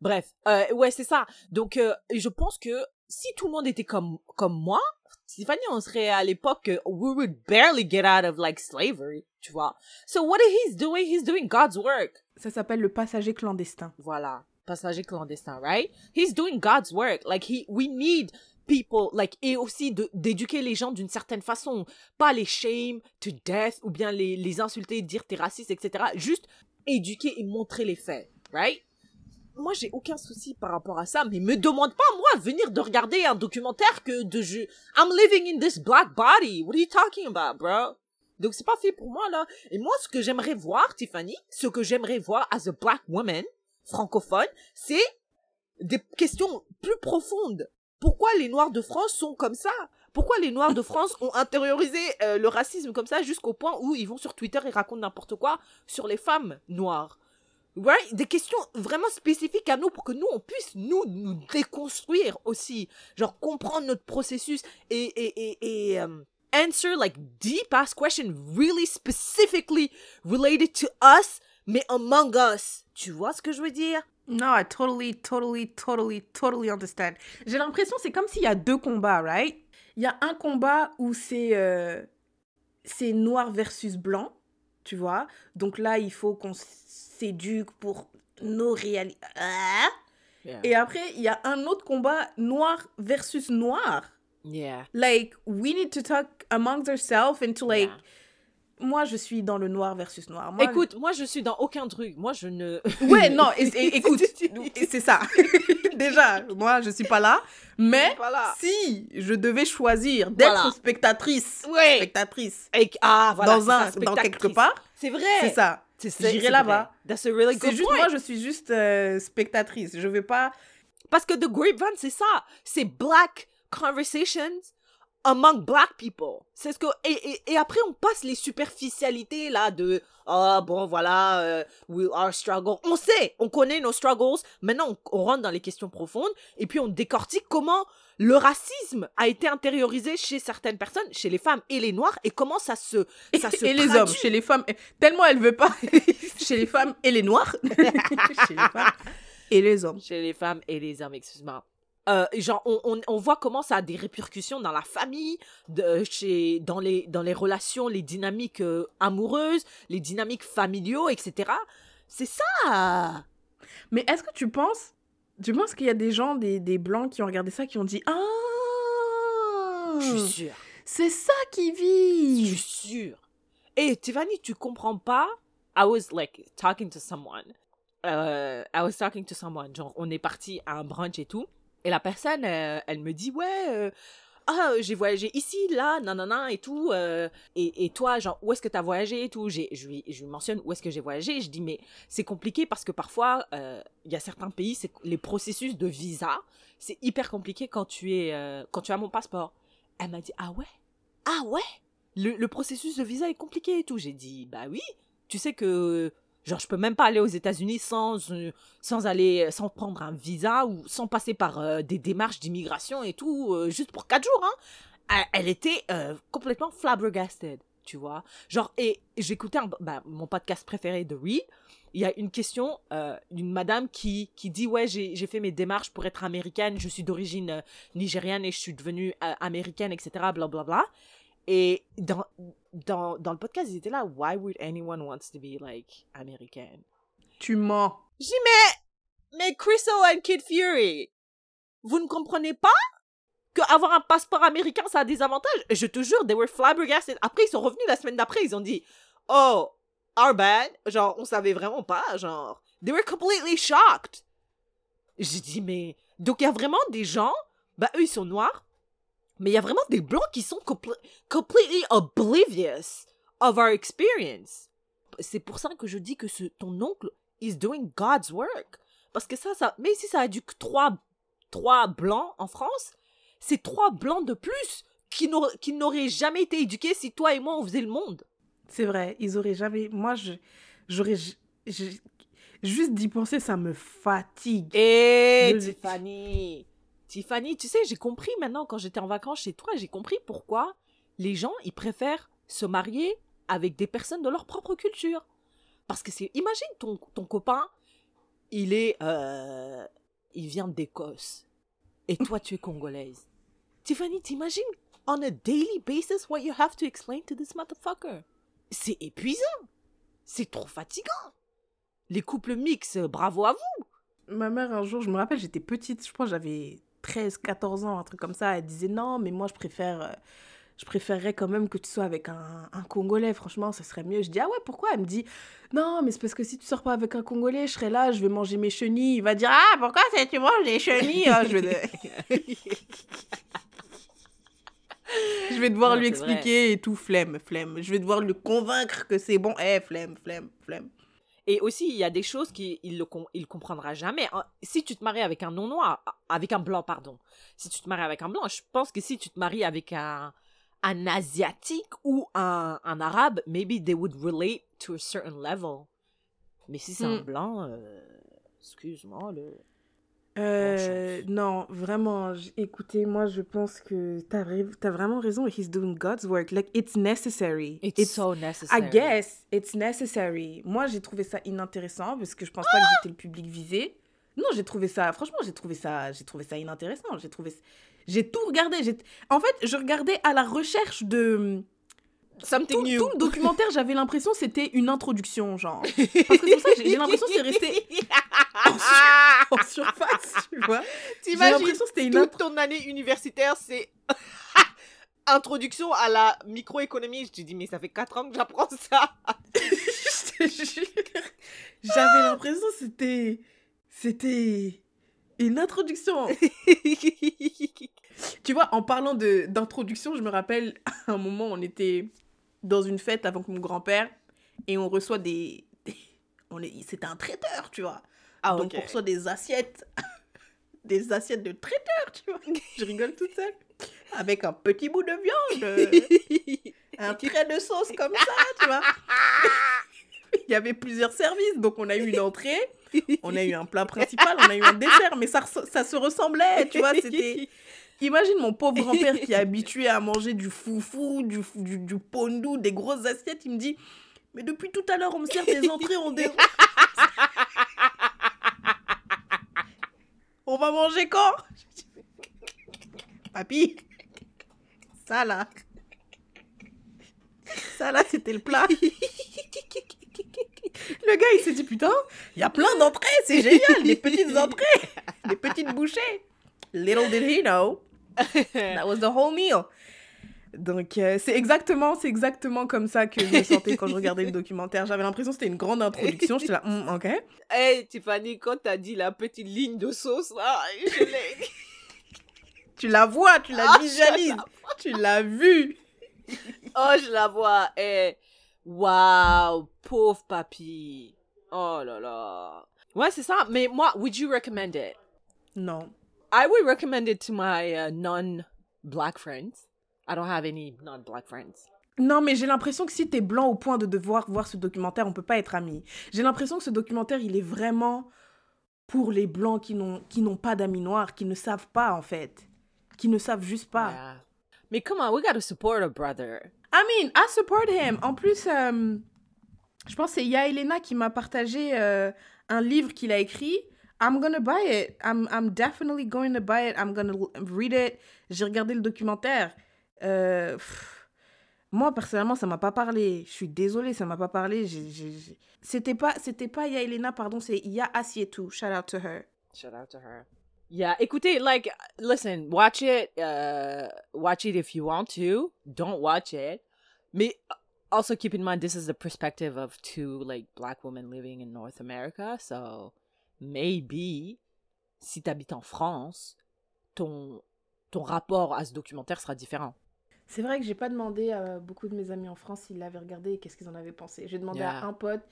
Bref, euh, ouais, c'est ça. Donc, euh, je pense que si tout le monde était comme, comme moi, Tiffany, on serait à l'époque, we would barely get out of like slavery, tu vois. So what he's doing, he's doing God's work. ça s'appelle le passager clandestin. Voilà, passager clandestin, right? He's doing God's work. Like he, we need people, like et aussi d'éduquer les gens d'une certaine façon, pas les shame to death ou bien les les insulter, dire t'es raciste, etc. Juste éduquer et montrer les faits, right? Moi, j'ai aucun souci par rapport à ça, mais me demande pas, moi, venir de regarder un documentaire que de je... I'm living in this black body. What are you talking about, bro? Donc, c'est pas fait pour moi, là. Et moi, ce que j'aimerais voir, Tiffany, ce que j'aimerais voir as a black woman, francophone, c'est des questions plus profondes. Pourquoi les Noirs de France sont comme ça? Pourquoi les Noirs de France ont intériorisé euh, le racisme comme ça jusqu'au point où ils vont sur Twitter et racontent n'importe quoi sur les femmes noires? Right? Des questions vraiment spécifiques à nous pour que nous, on puisse nous, déconstruire aussi. Genre comprendre notre processus et, euh, answer like deep ass questions really specifically related to us, mais among us. Tu vois ce que je veux dire? No, I totally, totally, totally, totally understand. J'ai l'impression c'est comme s'il y a deux combats, right? Il y a un combat où c'est euh, c'est noir versus blanc, tu tu vois? Donc là, il faut qu'on s'éduque pour nos réalités. Ah! Yeah. Et après, il y a un autre combat noir versus noir. Yeah. Like, we need to talk amongst ourselves and to like. Yeah. Moi, je suis dans le noir versus noir. Moi, Écoute, moi je suis dans aucun truc. Moi je ne. <laughs> Ouais, non, <laughs> et- et- écoute, c'est ça. <laughs> Déjà, moi, je suis pas là. Mais Voilà. si je devais choisir d'être Voilà. spectatrice, Ouais. spectatrice Et- ah voilà. dans un, ça, dans quelque part, C'est vrai. c'est ça. J'irai là-bas. vrai. That's a really C'est good juste, point. moi, je suis juste euh, spectatrice. Je vais pas. Parce que The Grapevine, c'est ça. C'est black conversations among black people. C'est ce que et, et, et après on passe les superficialités là de ah bon voilà euh, we our struggle. On sait, on connaît nos struggles. Maintenant on, on rentre dans les questions profondes et puis on décortique comment le racisme a été intériorisé chez certaines personnes, chez les femmes et les noirs et comment ça se ça se et les hommes, chez les femmes. Tellement elle veut pas. <laughs> chez les femmes et les noirs. <laughs> chez les femmes et les hommes. Chez les femmes et les hommes, excuse-moi. Euh, genre, on, on, on voit comment ça a des répercussions dans la famille, de, chez, dans, les, dans les relations, les dynamiques euh, amoureuses, les dynamiques familiaux, etc. C'est ça Mais est-ce que tu penses, tu penses qu'il y a des gens, des, des blancs qui ont regardé ça, qui ont dit ah, Je suis sûre. c'est ça qui Je vit. suis sûre. Et Tiffany, tu comprends pas? I was like talking to someone. Euh, I was talking to someone. Genre, on est parti à un brunch et tout. Et la personne, euh, elle me dit, ouais, euh, ah, j'ai voyagé ici, là, nanana et tout. euh, et, et toi, genre, où est-ce que tu as voyagé et tout? J'ai- je, lui, je lui mentionne où est-ce que j'ai voyagé. Je dis, mais c'est compliqué parce que parfois, il y a certains pays, c'est les processus de visa, c'est hyper compliqué quand tu, es, quand tu as mon passeport. Elle m'a dit, ah ouais? Ah ouais? Le, le processus de visa est compliqué et tout. J'ai dit, bah oui, tu sais que, genre, je peux même pas aller aux États-Unis sans, euh, sans aller, sans prendre un visa ou sans passer par euh, des démarches d'immigration et tout, euh, juste pour quatre jours, hein. Elle, était complètement flabbergasted, tu vois. Genre, et j'écoutais bah, mon podcast préféré de Reed. Il y a une question d'une madame qui, qui dit Ouais, j'ai fait mes démarches pour être américaine, je suis d'origine nigériane et je suis devenue américaine, etc. Blablabla. Bla, bla. Et dans, dans, dans le podcast, ils étaient là Why would anyone wants to be like American? Tu mens. J'ai dit Mais, mais Crystal and Kid Fury, vous ne comprenez pas que avoir un passeport américain, ça a des avantages? Je te jure, they were flabbergasted. Après, ils sont revenus la semaine d'après, ils ont dit Oh, our bad. Genre, on savait vraiment pas. Genre, they were completely shocked. J'ai dit Mais. Donc, il y a vraiment des gens, bah, eux, ils sont noirs, mais il y a vraiment des blancs qui sont compl- completely oblivious of our experience. C'est pour ça que je dis que ce, ton oncle is doing God's work. Parce que ça, ça, mais si ça a dû trois, trois blancs en France, c'est trois blancs de plus qui n'auraient, jamais été éduqués si toi et moi on faisait le monde. C'est vrai, ils auraient jamais. Moi, j'aurais. Juste d'y penser, ça me fatigue. Et Je- Tiffany, Tiffany, tu sais, j'ai compris maintenant quand j'étais en vacances chez toi, j'ai compris pourquoi les gens ils préfèrent se marier avec des personnes de leur propre culture. Parce que c'est, imagine ton, ton copain, il est, euh, il vient d'Écosse et toi tu es congolaise. <laughs> Tiffany, t'imagines on a daily basis what you have to explain to this motherfucker. C'est épuisant, c'est trop fatigant. Les couples mixtes, bravo à vous. Ma mère, un jour, je me rappelle, j'étais petite, je crois j'avais 13, 14 ans, un truc comme ça. Elle disait non, mais moi, je préfère. euh, Je préférerais quand même que tu sois avec un, un Congolais, franchement, ce serait mieux. Je dis, ah ouais, pourquoi? Elle me dit, non, mais c'est parce que si tu sors pas avec un Congolais, je serai là, je vais manger mes chenilles. Il va dire, ah, pourquoi c'est- tu manges des chenilles? Ah, je, vais... <laughs> je vais devoir Non, lui vrai. expliquer et tout, flemme, flemme. Je vais devoir le convaincre que c'est bon. Eh, flemme, flemme, flemme. Et aussi, il y a des choses qu'il com- il comprendra jamais. Si tu te maries avec un non-noir, avec un blanc, pardon. Si tu te maries avec un blanc, je pense que si tu te maries avec un, un asiatique ou un, un arabe, maybe they would relate to a certain level. Mais si c'est un Hmm. blanc, euh, excuse-moi, le... Euh, non, vraiment, écoutez, moi je pense que t'as t'as vraiment raison. He's doing God's work. Like, it's necessary. It's, so necessary. I guess it's necessary. Moi, j'ai trouvé ça inintéressant parce que je pense pas que j'étais le public visé. Non, j'ai trouvé ça, franchement, j'ai trouvé ça, j'ai trouvé ça inintéressant. J'ai trouvé, j'ai tout regardé. En fait, je regardais à la recherche de Something tout, new. tout le documentaire, j'avais l'impression que c'était une introduction, genre. Parce que c'est ça j'ai l'impression que c'est resté en surface, tu vois. T'imagines l'impression que c'était une toute intro. ton année universitaire, c'est <laughs> introduction à la microéconomie. Je te dis, mais ça fait 4 ans que j'apprends ça. <laughs> Je te jure. J'avais l'impression que c'était. C'était. Une introduction. <laughs> Tu vois, en parlant de d'introduction, je me rappelle à un moment, on était dans une fête avec mon grand-père et on reçoit des. on est, c'était un traiteur, tu vois. ah, Donc on reçoit des assiettes, <laughs> des assiettes de traiteur, tu vois. <laughs> Je rigole toute seule. Avec un petit bout de viande, <laughs> un trait de sauce comme ça, tu vois. Il y avait plusieurs services, donc on a eu une entrée, on a eu un plat principal, on a eu un dessert, mais ça, ça se ressemblait, tu vois. C'était. Imagine mon pauvre grand-père qui est <laughs> habitué à manger du foufou, du, du, du pondou, des grosses assiettes. Il me dit Mais depuis tout à l'heure, on me sert des entrées, on dé... On va manger quand? Papy, ça là. Ça là, c'était le plat. Le gars, il s'est dit Putain, il y a plein d'entrées, c'est génial, des petites entrées, des petites bouchées. Little did he know. <laughs> That was the whole meal. Donc, euh, c'est exactement, c'est exactement comme ça que je me sentais quand je regardais le <laughs> documentaire. J'avais l'impression que c'était une grande introduction. J'étais là, Hum, ok. <laughs> Hey, Tiffany, quand t'as dit la petite ligne de sauce, là, je l'ai. Tu la vois, tu la Ah, visualises, tu l'as vue. Oh, je la vois. Eh, waouh, pauvre papy. Oh là là. Ouais, c'est ça. Mais moi, would you recommend it? Non. I would recommend it to my uh, non-black friends. I don't have any non-black friends. Non, mais j'ai l'impression que si t'es blanc au point de devoir voir ce documentaire, on peut pas être amis. J'ai l'impression que ce documentaire, il est vraiment pour les blancs qui n'ont qui n'ont pas d'amis noirs, qui ne savent pas en fait, qui ne savent juste pas. Yeah. Mais come on, we gotta support a brother. I mean, I support him. En plus, euh, je pense que c'est Ya Elena qui m'a partagé euh, un livre qu'il a écrit. I'm gonna buy it. I'm, I'm definitely going to buy it. I'm gonna read it. J'ai regardé le documentaire. Euh, moi, personnellement, ça m'a pas parlé. Je suis désolée, ça m'a pas parlé. C'était pas, c'était pas Ya Elena, pardon, c'est Ya Asietu. Shout out to her. Shout out to her. Yeah, écoutez, like, listen, watch it, uh, watch it if you want to. Don't watch it. Mais also keep in mind, this is the perspective of two, like, black women living in North America. So, maybe, si t'habites en France, ton, ton rapport à ce documentaire sera différent. C'est vrai que j'ai pas demandé à beaucoup de mes amis en France s'ils l'avaient regardé et qu'est-ce qu'ils en avaient pensé. J'ai demandé Yeah. à un pote,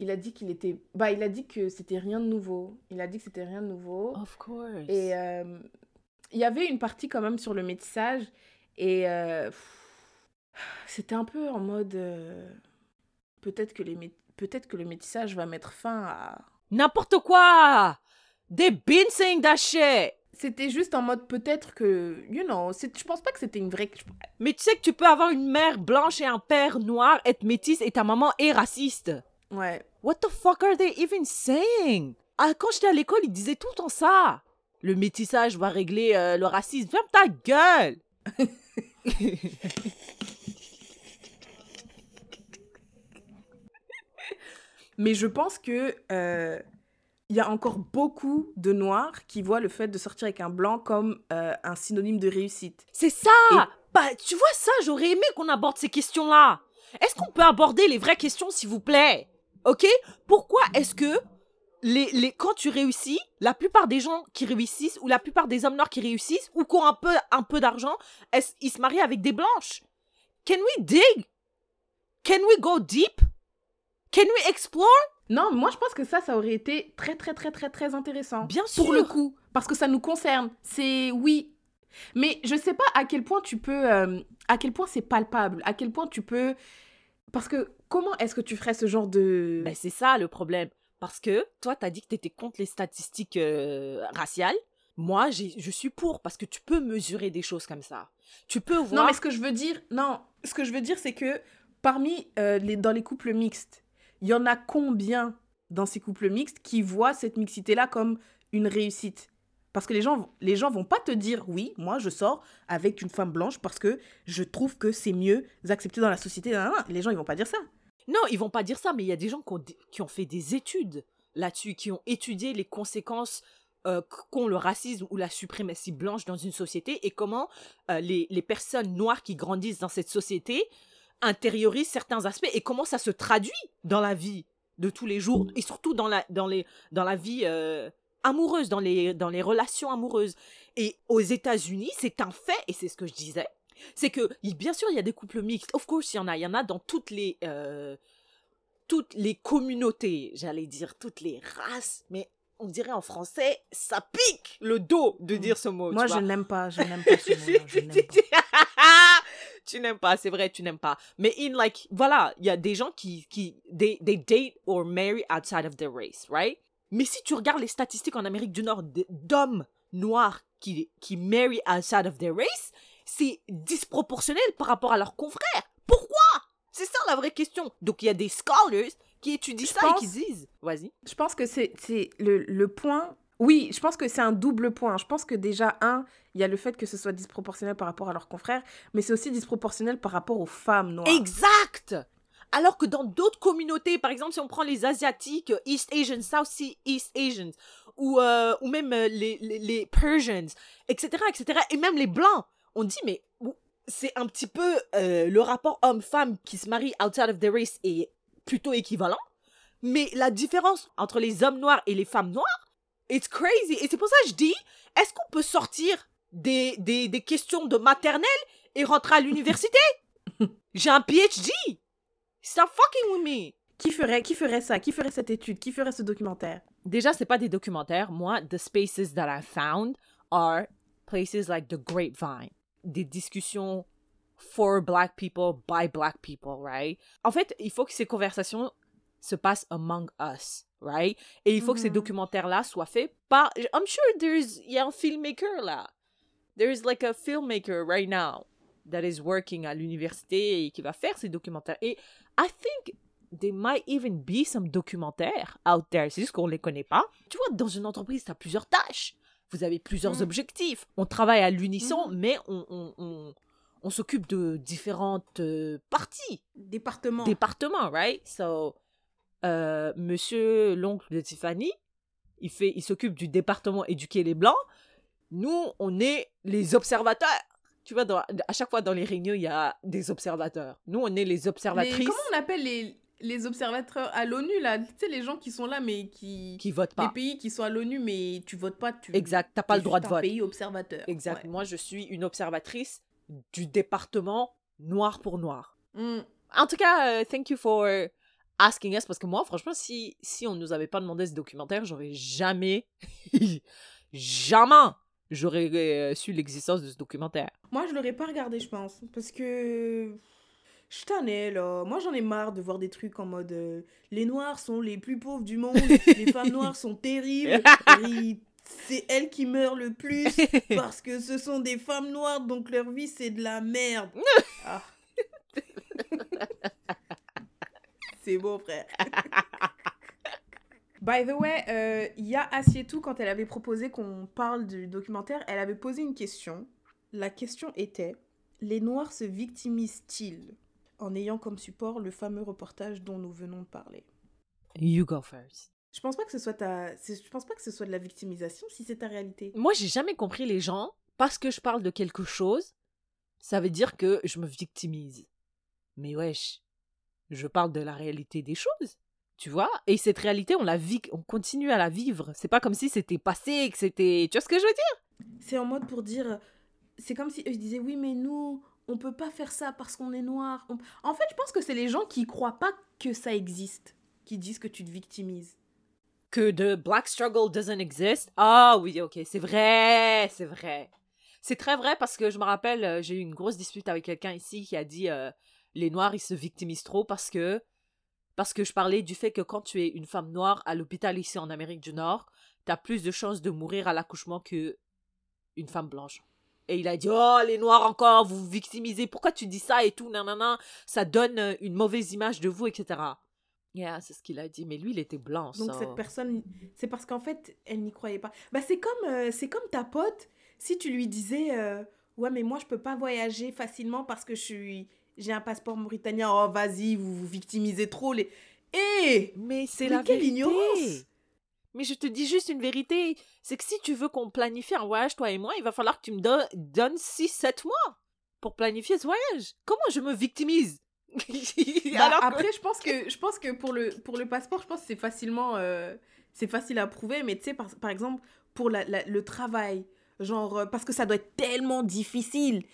il a dit qu'il était bah il a dit que c'était rien de nouveau. Il a dit que c'était rien de nouveau Of course. et euh, il y avait une partie quand même sur le métissage et euh, c'était un peu en mode euh, peut-être que les peut-être que le métissage va mettre fin à N'importe quoi! They've been saying that shit! c'était juste en mode peut-être que you know, je pense pas que c'était une vraie Mais tu sais que tu peux avoir une mère blanche et un père noir, être métisse et ta maman est raciste. ouais. What the fuck are they even saying? Ah, quand j'étais à l'école, ils disaient tout le temps ça. Le métissage va régler euh, le racisme. Ferme ta gueule! <laughs> <laughs> Mais je pense que euh, il y a encore beaucoup de noirs qui voient le fait de sortir avec un blanc comme euh, un synonyme de réussite. C'est ça! Bah, tu vois ça, j'aurais aimé qu'on aborde ces questions-là. Est-ce qu'on peut aborder les vraies questions, s'il vous plaît? Ok? Pourquoi est-ce que les, les, quand tu réussis, la plupart des gens qui réussissent, ou la plupart des hommes noirs qui réussissent, ou qui ont un peu, un peu d'argent, ils se marient avec des blanches? Can we dig? Can we go deep? Can we explore? Non, moi je pense que ça, ça aurait été très très très très très intéressant. Bien sûr. Pour le coup, parce que ça nous concerne. C'est oui. Mais je sais pas à quel point tu peux, euh, à quel point c'est palpable, à quel point tu peux, parce que comment est-ce que tu ferais ce genre de Ben, c'est ça le problème. Parce que toi, t'as dit que t'étais contre les statistiques euh, raciales. Moi, je suis pour parce que tu peux mesurer des choses comme ça. Tu peux voir. Non, mais ce que je veux dire, non, ce que je veux dire, c'est que parmi euh, les, dans les couples mixtes, il y en a combien dans ces couples mixtes qui voient cette mixité-là comme une réussite? Parce que les gens, les gens vont pas te dire oui, moi je sors avec une femme blanche parce que je trouve que c'est mieux accepté dans la société. Les gens ils vont pas dire ça. Non, ils vont pas dire ça, mais il y a des gens qui ont, fait des études là-dessus, qui ont étudié les conséquences euh, qu'ont le racisme ou la suprématie blanche dans une société et comment euh, les personnes noires qui grandissent dans cette société intériorisent certains aspects et comment ça se traduit dans la vie de tous les jours et surtout dans la, dans les, dans la vie euh, amoureuse, dans les, dans les relations amoureuses. Et aux États-Unis, c'est un fait, et c'est ce que je disais, c'est que, bien sûr, il y a des couples mixtes. Of course, il y en a. Il y en a dans toutes les, euh, toutes les communautés, j'allais dire toutes les races, mais on dirait en français, ça pique le dos de dire ce mot. Moi je n'aime pas, je n'aime <laughs> pas ce pas. <laughs> <laughs> tu n'aimes pas, c'est vrai, tu n'aimes pas. Mais in like, voilà, il y a des gens qui, qui they, they date or marry outside of their race, right? Mais si tu regardes les statistiques en Amérique du Nord d'hommes noirs qui, qui marry outside of their race, c'est disproportionnel par rapport à leurs confrères. Pourquoi? C'est ça la vraie question. Donc il y a des scholars qui étudient Je ça et qui disent, vas-y. Je pense que c'est c'est le, le point. Oui, je pense que c'est un double point. Je pense que déjà, un, il y a le fait que ce soit disproportionnel par rapport à leurs confrères, mais c'est aussi disproportionnel par rapport aux femmes noires. Exact Alors que dans d'autres communautés, par exemple, si on prend les Asiatiques, euh, East Asians, South Sea- East Asians, ou, euh, ou même euh, les, les, Persians, etc., etc., et même les Blancs, on dit, mais c'est un petit peu le rapport homme-femme qui se marie outside of the race est plutôt équivalent, mais la différence entre les hommes noirs et les femmes noires, it's crazy. Et c'est pour ça que je dis, est-ce qu'on peut sortir des, des, des questions de maternelle et rentrer à l'université? <laughs> J'ai un PhD. Stop fucking with me. Qui ferait, qui ferait ça? Qui ferait cette étude? Qui ferait ce documentaire? Déjà, c'est pas des documentaires. Moi, the spaces that I found are places like the Grapevine. Des discussions for black people, by black people, right? En fait, il faut que ces conversations se passent among us, right? Et il faut que ces Mhm. documentaires-là soient faits par... I'm sure there's... Il y a un filmmaker là. There is like a filmmaker right now that is working à l'université et qui va faire ces documentaires. Et I think there might even be some documentaires out there. C'est juste qu'on les connaît pas. Tu vois, dans une entreprise, tu as plusieurs tâches. Vous avez plusieurs Mm. objectifs. On travaille à l'unisson, Mhm. mais on, on, on, on s'occupe de différentes euh, parties, Département. départements, right? So, euh, monsieur l'oncle de Tiffany, il fait, il s'occupe du département éduquer les blancs. Nous, on est les observateurs. Tu vois, dans- à chaque fois dans les réunions, il y a des observateurs. Nous, on est les Les- observatrices comment on appelle les, les observateurs à l'ONU, là? Tu sais, les gens qui sont là, mais qui... qui votent Les pas. pays qui sont à l'ONU, mais tu votes pas, tu... Exact, t'as pas le droit de vote. pays observateur. Exact. Ouais. Moi, je suis une observatrice du département noir pour noir. Mm. En tout cas, euh, thank you for asking us parce que moi, franchement, si, si on nous avait pas demandé ce documentaire, j'aurais jamais, <laughs> jamais, j'aurais euh, su l'existence de ce documentaire. Moi, je l'aurais pas regardé, je pense. Parce que. Je t'en ai, là. Moi, j'en ai marre de voir des trucs en mode. euh, les Noirs sont les plus pauvres du monde. les femmes noires sont terribles. <laughs> et C'est elles qui meurent le plus. Parce que ce sont des femmes noires, donc leur vie, c'est de la merde. <laughs> Ah. C'est beau, frère. <laughs> By the way, euh, il y a Assietou, quand elle avait proposé qu'on parle du documentaire, elle avait posé une question. La question était Les Noirs se victimisent-ils en ayant comme support le fameux reportage dont nous venons de parler? You go first. Je pense pas que ce soit ta... Je pense pas que ce soit de la victimisation si c'est ta réalité. Moi, j'ai jamais compris les gens parce que je parle de quelque chose, ça veut dire que je me victimise. Mais wesh, je parle de la réalité des choses. Tu vois Et cette réalité, on la vit, on continue à la vivre. C'est pas comme si c'était passé, que c'était. Tu vois ce que je veux dire? C'est en mode pour dire. C'est comme si ils disaient oui, mais nous, on peut pas faire ça parce qu'on est noir. On- En fait, je pense que c'est les gens qui croient pas que ça existe qui disent que tu te victimises. Que the black struggle doesn't exist. Ah oui, ok, c'est vrai, c'est vrai. C'est très vrai parce que je me rappelle, euh, j'ai eu une grosse dispute avec quelqu'un ici qui a dit euh, les noirs ils se victimisent trop parce que parce que je parlais du fait que quand tu es une femme noire à l'hôpital ici en Amérique du Nord, tu as plus de chances de mourir à l'accouchement que une femme blanche. Et il a dit oh les noirs encore vous vous victimisez pourquoi tu dis ça et tout nanana? Ça donne euh, une mauvaise image de vous etc. Yeah, c'est ce qu'il a dit. Mais lui, il était blanc. Donc cette personne, c'est parce qu'en fait, elle n'y croyait pas. Bah c'est comme, euh, c'est comme ta pote, si tu lui disais, euh, ouais mais moi je peux pas voyager facilement parce que je suis, j'ai un passeport mauritanien. Oh vas-y, vous vous victimisez trop les. Eh Mais c'est la quelle vérité. ignorance Mais je te dis juste une vérité. C'est que si tu veux qu'on planifie un voyage, toi et moi, il va falloir que tu me don- donnes 6-7 mois pour planifier ce voyage. Comment je me victimise? <laughs> Bah, Alors que- après, je pense que je pense que pour le pour le passeport, je pense que c'est facilement euh, c'est facile à prouver, mais tu sais par, par exemple pour la, la- le travail, genre euh, parce que ça doit être tellement difficile.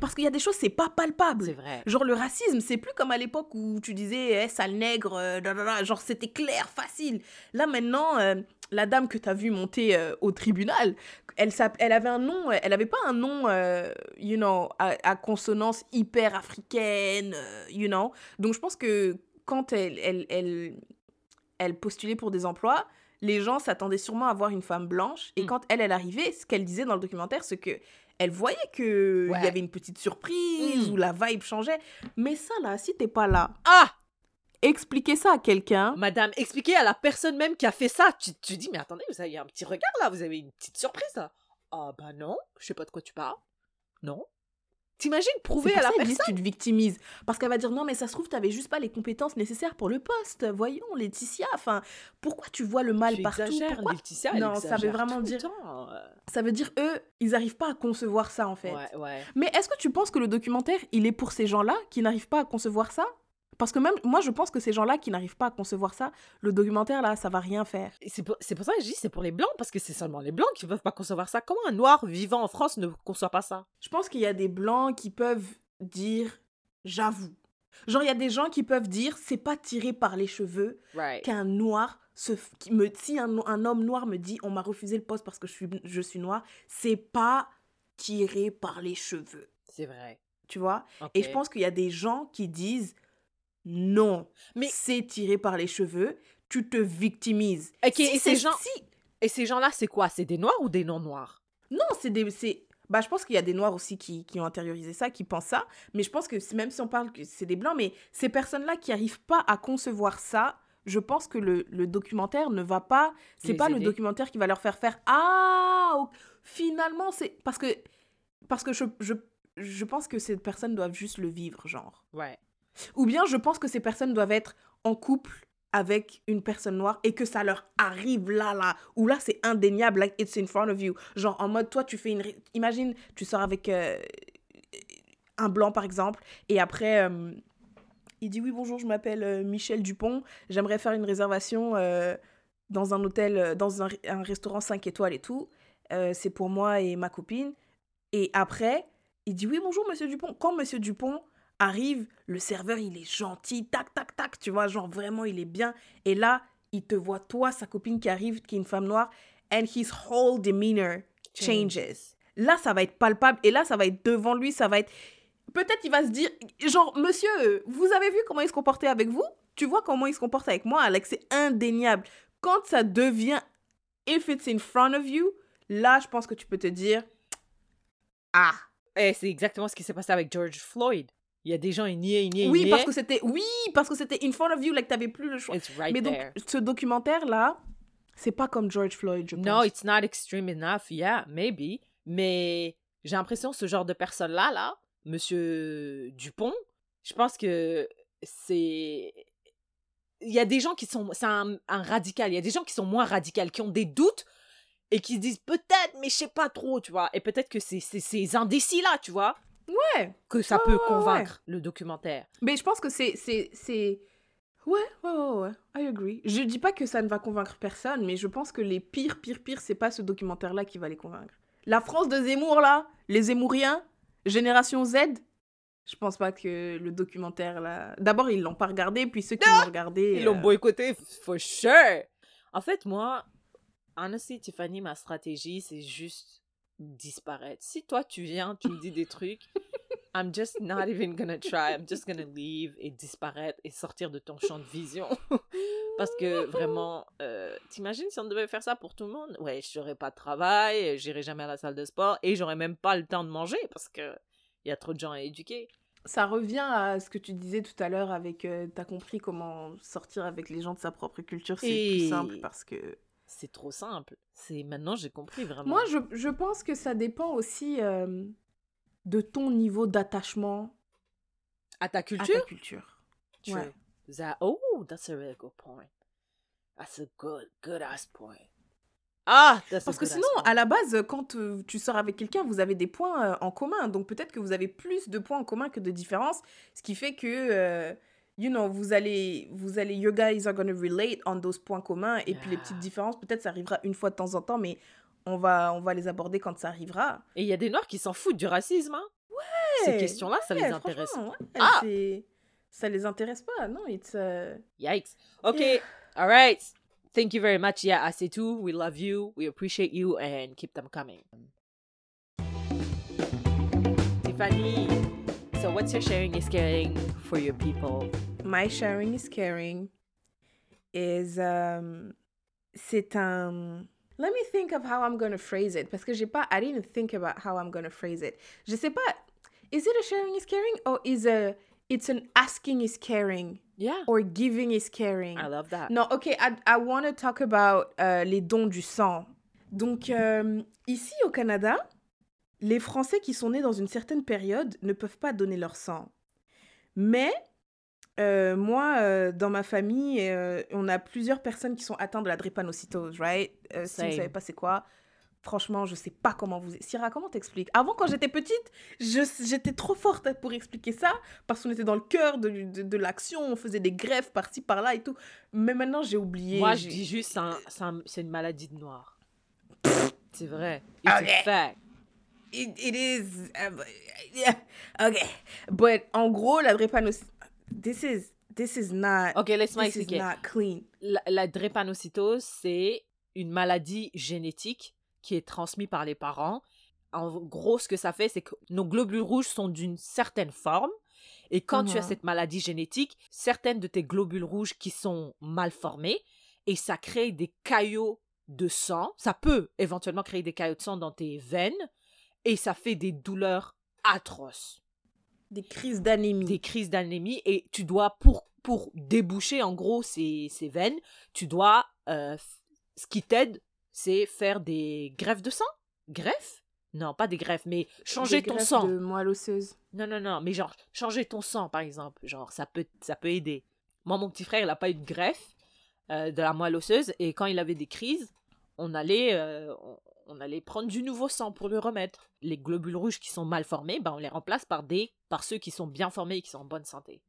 Parce qu'il y a des choses c'est pas palpable. C'est vrai. Genre le racisme, c'est plus comme à l'époque où tu disais eh, sale nègre, euh, da, da, da. genre c'était clair, facile. Là maintenant, euh, la dame que tu as vue monter euh, au tribunal, elle, elle avait un nom, elle avait pas un nom, euh, you know, à, à consonance hyper africaine, you know. Donc je pense que quand elle, elle, elle, elle postulait pour des emplois, les gens s'attendaient sûrement à voir une femme blanche. Et Mm. quand elle, elle arrivait, ce qu'elle disait dans le documentaire, c'est que elle voyait que il Ouais. y avait une petite surprise Mm. ou la vibe changeait. Mais ça là, si t'es pas là, Ah expliquer ça à quelqu'un. Madame, expliquez à la personne même qui a fait ça. Tu, tu dis, mais attendez, vous avez un petit regard là, vous avez une petite surprise là. Ah bah non, je sais pas de quoi tu parles. Non. T'imagines prouver à la personne? tu te victimises. Parce qu'elle va dire non, mais ça se trouve, t'avais juste pas les compétences nécessaires pour le poste. Voyons, Laetitia, enfin, pourquoi tu vois le mal partout? Pourquoi Laetitia, elle Non, ça veut vraiment dire- euh. Ça veut dire, eux, ils arrivent pas à concevoir ça, en fait. Ouais, ouais. Mais est-ce que tu penses que le documentaire, il est pour ces gens-là qui n'arrivent pas à concevoir ça? Parce que même, moi, je pense que ces gens-là qui n'arrivent pas à concevoir ça, le documentaire, là, ça va rien faire. C'est pour, ça que je dis c'est pour les blancs, parce que c'est seulement les blancs qui peuvent pas concevoir ça. Comment un noir vivant en France ne conçoit pas ça? Je pense qu'il y a des blancs qui peuvent dire, j'avoue. Genre, il y a des gens qui peuvent dire, c'est pas tiré par les cheveux Right. qu'un noir f- qui me si un, un homme noir me dit on m'a refusé le poste parce que je suis je suis noir c'est pas tiré par les cheveux C'est vrai. tu vois? Et je pense qu'il y a des gens qui disent non. Mais- c'est tiré par les cheveux. Tu te victimises. Ok, Si et ces gens- si- Et ces gens-là, c'est quoi? C'est des noirs ou des non-noirs? Non c'est des c'est bah je pense qu'il y a des noirs aussi qui, qui ont intériorisé ça qui pensent ça. Mais je pense que même si on parle que c'est des blancs mais ces personnes là qui arrivent pas à concevoir ça je pense que le, le documentaire ne va pas c'est pas le documentaire qui va leur faire faire ah finalement c'est parce que parce que je, je je pense que ces personnes doivent juste le vivre genre. Ouais. Ou bien je pense que ces personnes doivent être en couple avec une personne noire et que ça leur arrive là, là, où là c'est indéniable, like it's in front of you. Genre en mode, toi tu fais une. Imagine, tu sors avec euh, un blanc par exemple, et après euh, il dit Oui, bonjour, je m'appelle euh, Michel Dupont, j'aimerais faire une réservation dans un hôtel, dans un, un restaurant 5 étoiles et tout. C'est pour moi et ma copine. Et après, il dit Oui, bonjour, monsieur Dupont. Quand monsieur Dupont arrive, le serveur, il est gentil, tac, tac, tac, tu vois, genre vraiment, il est bien. Et là, il te voit, toi, sa copine qui arrive, qui est une femme noire, and his whole demeanor changes. Là, ça va être palpable, et là, ça va être devant lui, ça va être... Peut-être il va se dire, genre, monsieur, vous avez vu comment il se comportait avec vous? Tu vois comment il se comporte avec moi, Alex, c'est indéniable. Quand ça devient, if it's in front of you, là, je pense que tu peux te dire, ah, Et c'est exactement ce qui s'est passé avec George Floyd. Il y a des gens, ils niaient, ils niaient, ils Oui, niaient. parce que c'était oui, parce que c'était in front of you, like t'avais plus le choix. It's right Mais donc there. ce documentaire là, c'est pas comme George Floyd, je pense. No, it's not extreme enough. Yeah, maybe. Mais j'ai l'impression que ce genre de personne-là, là, Monsieur Dupont, je pense que c'est. Il y a des gens qui sont. C'est un, un radical. Il y a des gens qui sont moins radicaux, qui ont des doutes et qui se disent peut-être, mais je sais pas trop, tu vois. Et peut-être que c'est c'est ces indécis-là, tu vois, Ouais. que ça peut ouais. convaincre le documentaire. Mais je pense que c'est c'est c'est ouais, ouais ouais ouais, I agree. Je dis pas que ça ne va convaincre personne, mais je pense que les pires pires pires, c'est pas ce documentaire là qui va les convaincre. La France de Zemmour là, les Zemmouriens, génération Z, je pense pas que le documentaire là. D'abord, ils l'ont pas regardé, puis ceux qui l'ont regardé Ils l'ont euh, boycotté, for sure. En fait, moi, honestly, Tiffany, ma stratégie, c'est juste disparaître. Si toi, tu viens, tu me dis des trucs, I'm just not even gonna try. I'm just gonna leave et disparaître et sortir de ton champ de vision. <laughs> Parce que vraiment, euh, t'imagines si on devait faire ça pour tout le monde? Ouais, j'aurais pas de travail, j'irais jamais à la salle de sport et j'aurais même pas le temps de manger parce que il y a trop de gens à éduquer. Ça revient à ce que tu disais tout à l'heure avec. euh, T'as compris comment sortir avec les gens de sa propre culture, c'est Et- plus simple parce que. C'est trop simple. C'est maintenant j'ai compris vraiment. Moi, je, je pense que ça dépend aussi euh, de ton niveau d'attachement à ta à ta culture? culture. True. Ouais. That, oh, that's a really good point. That's a good, good ass point. Ah, Parce que sinon, à la base, quand euh, tu sors avec quelqu'un, vous avez des points euh, en commun. Donc peut-être que vous avez plus de points en commun que de différences, ce qui fait que, euh, you know, vous allez, vous allez, you guys are gonna relate on those points communs. Et puis les Yeah. petites différences, peut-être ça arrivera une fois de temps en temps, mais on va, on va les aborder quand ça arrivera. Et il y a des Noirs qui s'en foutent du racisme. Hein. Ces Ouais, questions-là, ça les intéresse. ouais, Ah! c'est- Ça les intéresse pas, non? It's, euh, Yikes. Ok, Yeah. all right. Thank you very much. Yeah, assez tout. We love you. We appreciate you and keep them coming. Tiffany, so what's your sharing is caring for your people? My sharing is caring is um c'est un um, Let me think of how I'm gonna phrase it parce que j'ai pas I didn't think about how I'm gonna phrase it. Je sais pas is it a sharing is caring or is a it's an asking is caring Yeah, or giving is caring? I love that. No, ok, I, I want to talk about euh, les dons du sang. Donc, euh, ici au Canada, les Français qui sont nés dans une certaine période ne peuvent pas donner leur sang. Mais, euh, moi, euh, dans ma famille, euh, on a plusieurs personnes qui sont atteintes de la drépanocytose, right? Si vous ne savez pas c'est quoi, franchement, je sais pas comment vous... Syrah, comment t'expliques? Avant, quand j'étais petite, j'étais trop forte pour expliquer ça, parce qu'on était dans le cœur de, de, de l'action, on faisait des greffes par-ci, par-là et tout. Mais maintenant, j'ai oublié. Moi, je dis juste, c'est un- c'est un- c'est une maladie de noir. C'est vrai. It's Ok. a fact. It, it is. uh, yeah, okay. But en gros, la drépanocytose. This is. This is not. Ok, laisse-moi this is expliquer. not clean. La, la drépanocytose, c'est une maladie génétique qui est transmise par les parents. En gros, ce que ça fait, c'est que nos globules rouges sont d'une certaine forme. Et quand tu as Mhm. cette maladie génétique, certaines de tes globules rouges qui sont mal formés, et ça crée des caillots de sang. Ça peut éventuellement créer des caillots de sang dans tes veines, et ça fait des douleurs atroces. Des crises d'anémie. des crises d'anémie et tu dois pour pour déboucher en gros ces, ces veines tu dois euh, ce qui t'aide c'est faire des greffes de sang. Greffes non pas des greffes mais changer Des ton sang. de moelle osseuse. non non non mais genre changer ton sang par exemple. Genre ça peut ça peut aider. Moi mon petit frère il a pas eu de greffe euh, de la moelle osseuse et quand il avait des crises on allait euh, on, allait prendre du nouveau sang pour le remettre. Les globules rouges qui sont mal formés ben on les remplace par des par ceux qui sont bien formés et qui sont en bonne santé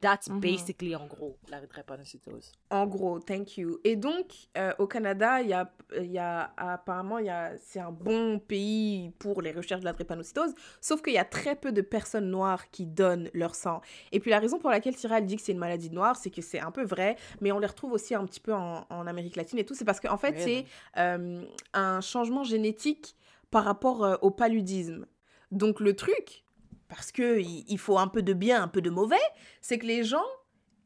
that's Mhm. basically en gros la drépanocytose En gros, thank you. Et donc, euh, au Canada, y a, y a apparemment, c'est un bon pays pour les recherches de la drépanocytose, sauf qu'il y a très peu de personnes noires qui donnent leur sang. Et puis la raison pour laquelle Tira dit que c'est une maladie noire, c'est que c'est un peu vrai, mais on les retrouve aussi un petit peu en, en Amérique latine et tout. C'est parce qu'en fait, Really? c'est euh, un changement génétique par rapport euh, au paludisme. Donc le truc, parce que il faut un peu de bien, un peu de mauvais, c'est que les gens,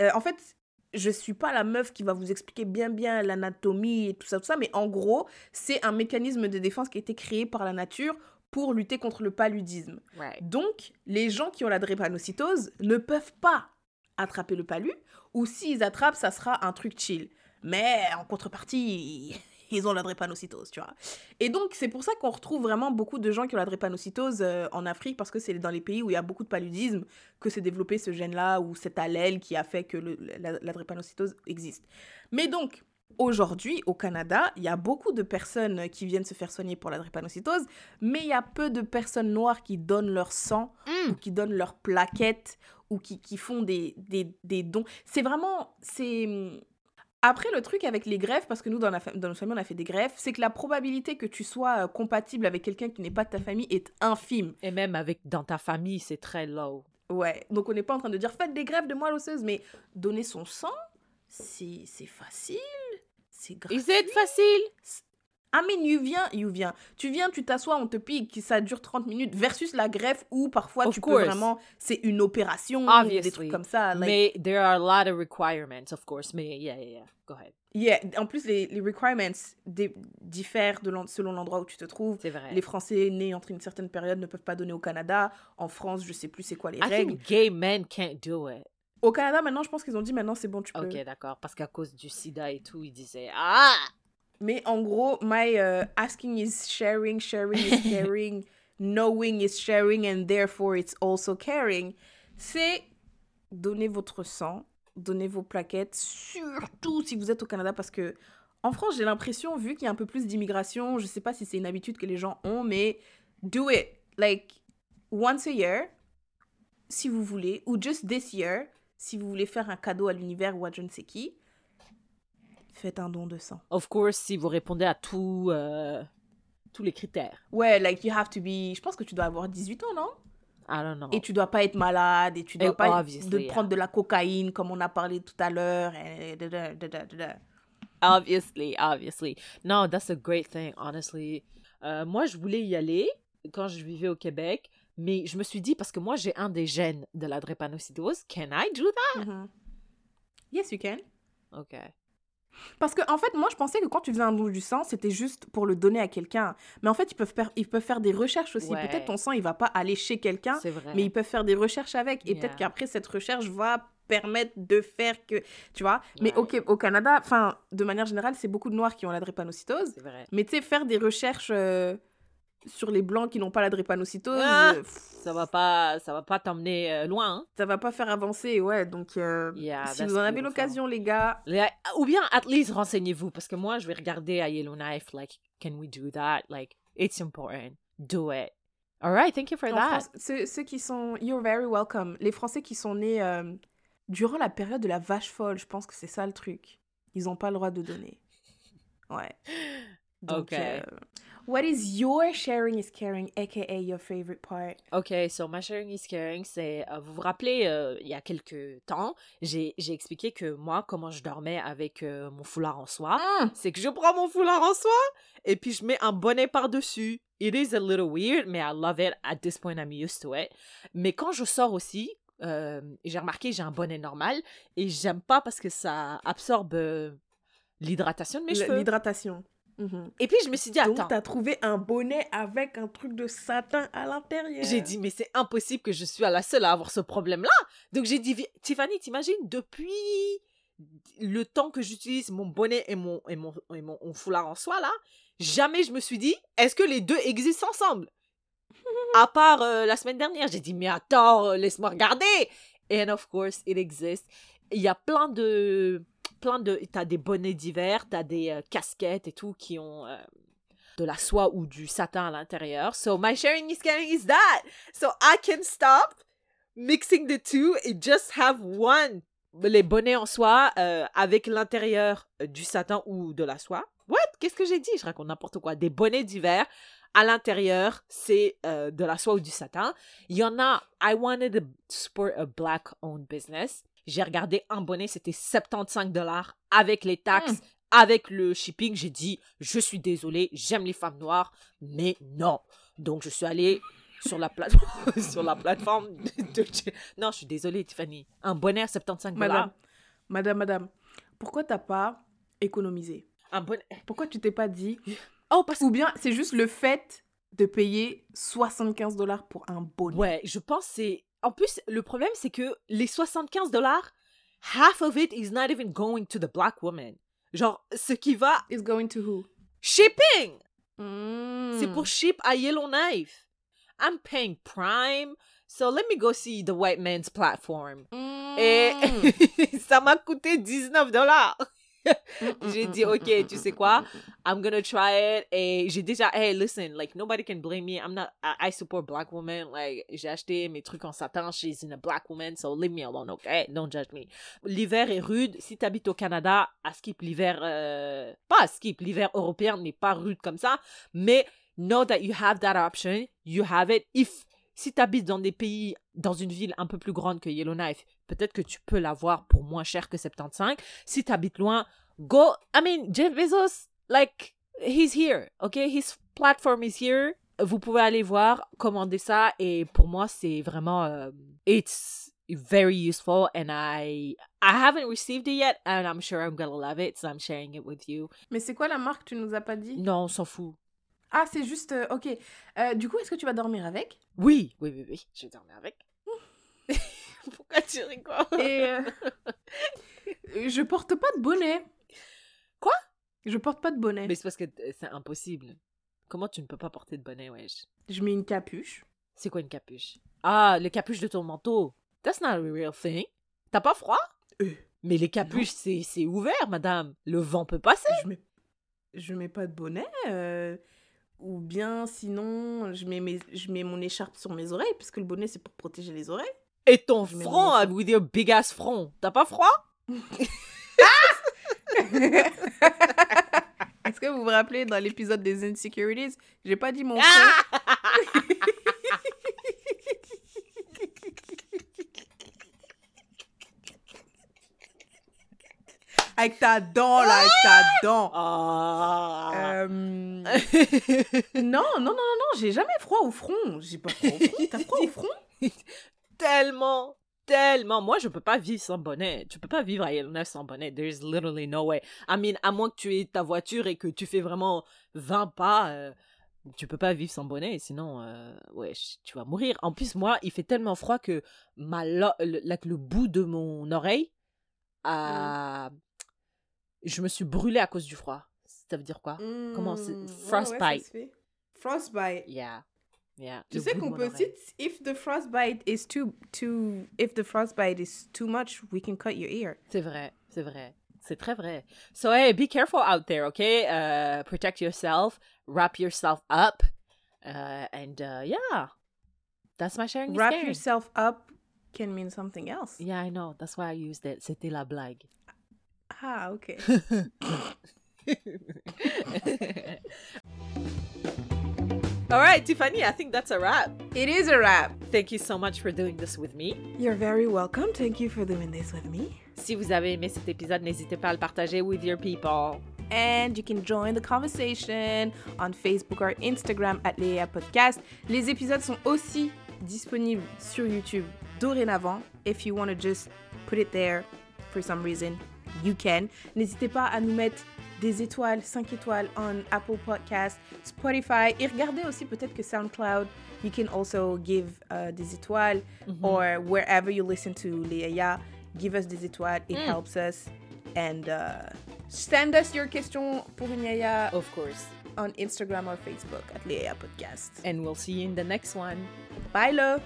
euh, en fait, je suis pas la meuf qui va vous expliquer bien bien l'anatomie et tout ça, tout ça, mais en gros, c'est un mécanisme de défense qui a été créé par la nature pour lutter contre le paludisme. Donc, les gens qui ont la drépanocytose ne peuvent pas attraper le palu, ou s'ils attrapent, ça sera un truc chill. Mais en contrepartie, ils ont la drépanocytose, tu vois. Et donc, c'est pour ça qu'on retrouve vraiment beaucoup de gens qui ont la drépanocytose euh, en Afrique, parce que c'est dans les pays où il y a beaucoup de paludisme que s'est développé ce gène-là, ou cet allèle qui a fait que le- la, la drépanocytose existe. Mais donc, aujourd'hui, au Canada, il y a beaucoup de personnes qui viennent se faire soigner pour la drépanocytose, mais il y a peu de personnes noires qui donnent leur sang ou qui donnent leurs plaquettes ou qui, qui font des, des, des dons. C'est vraiment... c'est Après, le truc avec les greffes, parce que nous, dans, la fa- dans notre famille, on a fait des greffes, c'est que la probabilité que tu sois euh, compatible avec quelqu'un qui n'est pas de ta famille est infime. et même avec dans ta famille c'est très low. Ouais, donc on n'est pas en train de dire faites des greffes de moelle osseuse, mais donner son sang, c'est c'est facile, c'est gratuit. is it facile? Mais you viens, you viens. Tu viens, tu t'assois, on te pique, ça dure 30 minutes, versus la greffe où parfois Of tu course. peux vraiment, c'est une opération, Obviously. des trucs comme ça. like- mais there are a lot of requirements of course mais yeah yeah yeah go ahead Yeah, en plus, les, les requirements diffèrent de selon l'endroit où tu te trouves. C'est vrai. Les Français nés entre une certaine période ne peuvent pas donner au Canada. En France, je sais plus c'est quoi les I règles. think gay men can't do it. Au Canada, maintenant, je pense qu'ils ont dit maintenant c'est bon, tu peux. Ok, d'accord. Parce qu'à cause du sida et tout, ils disaient Ah Mais en gros, my uh, asking is sharing, sharing is <laughs> caring, knowing is sharing, and therefore it's also caring. C'est donner votre sang, donner vos plaquettes, surtout si vous êtes au Canada, parce que en France, j'ai l'impression, vu qu'il y a un peu plus d'immigration, je sais pas si c'est une habitude que les gens ont, mais do it. Like, once a year, si vous voulez, ou just this year, si vous voulez faire un cadeau à l'univers ou à je ne sais qui, faites un don de sang. Of course, si vous répondez à tout, euh, tous les critères. Ouais, like you have to be. Je pense que tu dois avoir 18 ans, non? I don't know. Et tu dois pas être malade et tu dois pas de yeah. prendre de la cocaïne comme on a parlé tout à l'heure. et. Obviously, obviously. No, that's a great thing, honestly. Euh, moi, je voulais y aller quand je vivais au Québec, mais je me suis dit, parce que moi, j'ai un des gènes de la drépanocytose, can I do that? Mhm. Yes, you can. Ok. Parce que en fait, moi, je pensais que quand tu faisais un don du sang, c'était juste pour le donner à quelqu'un. Mais en fait, ils peuvent faire, ils peuvent faire des recherches aussi. Ouais. Peut-être ton sang, il va pas aller chez quelqu'un, C'est vrai. mais ils peuvent faire des recherches avec. Et Yeah. peut-être qu'après, cette recherche va permettre de faire que, tu vois. Mais Ouais. au Canada, enfin, de manière générale, c'est beaucoup de noirs qui ont la drépanocytose. C'est vrai. Mais tu sais, faire des recherches euh, sur les blancs qui n'ont pas la drépanocytose, Ah euh, Ça va pas, ça va pas t'emmener euh, loin. hein. ça va pas faire avancer, ouais. Donc, euh, Yeah, si vous en avez l'occasion, les gars, Ou bien, at least, renseignez-vous, parce que moi, je vais regarder à Yellowknife, like, can we do that? Like, it's important. Do it. All right, thank you for en that. France, ceux, ceux qui sont... You're very welcome. Les Français qui sont nés durant la période de la vache folle, je pense que c'est ça le truc. Ils n'ont pas le droit de donner. Ouais. <laughs> Donc, Ok. What is your sharing is caring, aka your favorite part? Ok, so my sharing is caring, c'est, euh, vous vous rappelez, euh, il y a quelques temps, j'ai expliqué que moi, comment je dormais avec euh, mon foulard en soie, c'est que je prends mon foulard en soie et puis je mets un bonnet par-dessus. It is a little weird, mais I love it. At this point, I'm used to it. Mais quand je sors aussi, euh, j'ai remarqué, j'ai un bonnet normal et j'aime pas parce que ça absorbe euh, l'hydratation de mes cheveux. L'hydratation. Mhm. Et puis je me suis dit, Donc, attends. t'as trouvé un bonnet avec un truc de satin à l'intérieur. J'ai dit, mais c'est impossible que je sois la seule à avoir ce problème-là. Donc j'ai dit, Tiffany, t'imagines, depuis le temps que j'utilise mon bonnet et mon, et, mon, et mon, mon foulard en soie, là, jamais je me suis dit, est-ce que les deux existent ensemble? À part euh, la semaine dernière, j'ai dit, mais attends, euh, laisse-moi regarder. And of course, it exists. Il y a plein de... Plein de... T'as des bonnets d'hiver, t'as des euh, casquettes et tout qui ont... euh, de la soie ou du satin à l'intérieur. So my sharing is caring is that. So I can stop mixing the two et just have one. Les bonnets en soie euh, avec l'intérieur du satin ou de la soie. What? Qu'est-ce que j'ai dit? Je raconte n'importe quoi. Des bonnets d'hiver. À l'intérieur, c'est de la soie ou du satin. Il y en a. I wanted to support a black-owned business. J'ai regardé un bonnet, c'était 75 dollars avec les taxes, Mm. avec le shipping. J'ai dit, je suis désolée, j'aime les femmes noires, mais non. Donc je suis allée sur la plateforme, <laughs> sur la plateforme de, Non, je suis désolée, Tiffany. Un bonnet à 75 dollars. Madame, madame, madame, pourquoi t'as pas économisé? Un bonnet. Pourquoi tu t'es pas dit Oh, parce que. Ou bien c'est juste le fait de payer 75 dollars pour un bonnet? Ouais, je pense que c'est. En plus, le problème, c'est que les 75 dollars, half of it is not even going to the black woman. Genre, ce qui va. It's going to who? Shipping! Mm. C'est pour ship à Yellowknife. I'm paying Prime. So let me go see the white man's platform. Et Mm. <laughs> ça m'a coûté 19 dollars. J'ai dit, ok, tu sais quoi? I'm gonna try it. Et j'ai déjà, hey, listen, like, nobody can blame me. I'm not, I, I support black women. Like, j'ai acheté mes trucs en satin. She's in a black woman, so leave me alone, okay? Don't judge me. L'hiver est rude. Si t'habites au Canada, à skip l'hiver, euh, pas à skip, l'hiver européen n'est pas rude comme ça. Mais know that you have that option. You have it. If, si t'habites dans des pays, dans une ville un peu plus grande que Yellowknife, peut-être que tu peux l'avoir pour moins cher que 75. Si t'habites loin, go. I mean, Jeff Bezos, like, he's here, okay? His platform is here. Vous pouvez aller voir, commander ça. Et pour moi, c'est vraiment. euh, it's, very useful and I I haven't received it yet and I'm sure I'm gonna love it so I'm sharing it with you. Mais c'est quoi la marque? Tu nous as pas dit? Non, on s'en fout. Ah, c'est juste. euh, ok. Euh, du coup, est-ce que tu vas dormir avec? Oui, oui, oui, oui, je vais dormir avec. <laughs> Pourquoi tu rigoles? Et. euh, je porte pas de bonnet. Quoi? Je porte pas de bonnet. Mais c'est parce que c'est impossible. Comment tu ne peux pas porter de bonnet, wesh? Je mets une capuche. C'est quoi une capuche? Ah, le capuche de ton manteau. That's not a real thing. T'as pas froid? Euh, Mais les capuches, c'est c'est ouvert, madame. Le vent peut passer. je mets. Je mets pas de bonnet. euh, Ou bien sinon, je mets, mes... je mets mon écharpe sur mes oreilles, puisque le bonnet c'est pour protéger les oreilles. Et ton Je front, mon with your big ass front. T'as pas froid? <laughs> Est-ce que vous vous rappelez dans l'épisode des Insecurities J'ai pas dit mon Ah front. <laughs> Avec ta dent là, avec ta dent. Ah. Euh, <laughs> Non, non, non, non, non, j'ai jamais froid au front. J'ai pas froid au front. T'as froid au front? <laughs> Tellement, tellement. Moi, je peux pas vivre sans bonnet. Tu peux pas vivre à Yellowknife sans bonnet. There's literally no way. I mean, à moins que tu aies ta voiture et que tu fais vraiment 20 pas, euh, tu peux pas vivre sans bonnet. Sinon, euh, ouais, tu vas mourir. En plus, moi, il fait tellement froid que ma le, le bout de mon oreille, a... je me suis brûlée à cause du froid. Ça veut dire quoi? Comment c'est- ouais, frostbite. ouais, ça se fait. Frostbite. Yeah. Yeah. Tu sais qu'on peut aussi, if the frostbite is too, too, if the frostbite is too much, we can cut your ear. C'est vrai, c'est vrai. C'est très vrai. So, hey, be careful out there, okay? Uh, protect yourself, wrap yourself up, uh, and uh, yeah, that's my sharing. Wrap yourself up can mean something else. Yeah, I know. That's why I used it. C'était la blague. Ah, ok. <laughs> All right, Tiffany, I think that's a wrap. It is a wrap. Thank you so much for doing this with me. You're very welcome. Thank you for doing this with me. Si vous avez aimé cet épisode, n'hésitez pas à le partager with your people. And you can join the conversation on Facebook or Instagram at Léa Podcast. Les épisodes sont aussi disponibles sur YouTube dorénavant. If you want to just put it there for some reason, you can. N'hésitez pas à nous mettre des étoiles, 5 étoiles on Apple Podcast, Spotify. Et regardez aussi peut-être que SoundCloud, you can also give uh, des étoiles or wherever you listen to Léa, give us des étoiles. It helps us. And uh, send us your question pour une yaya Of course. on Instagram or Facebook at Léa Podcast. And we'll see you in the next one. Bye, love!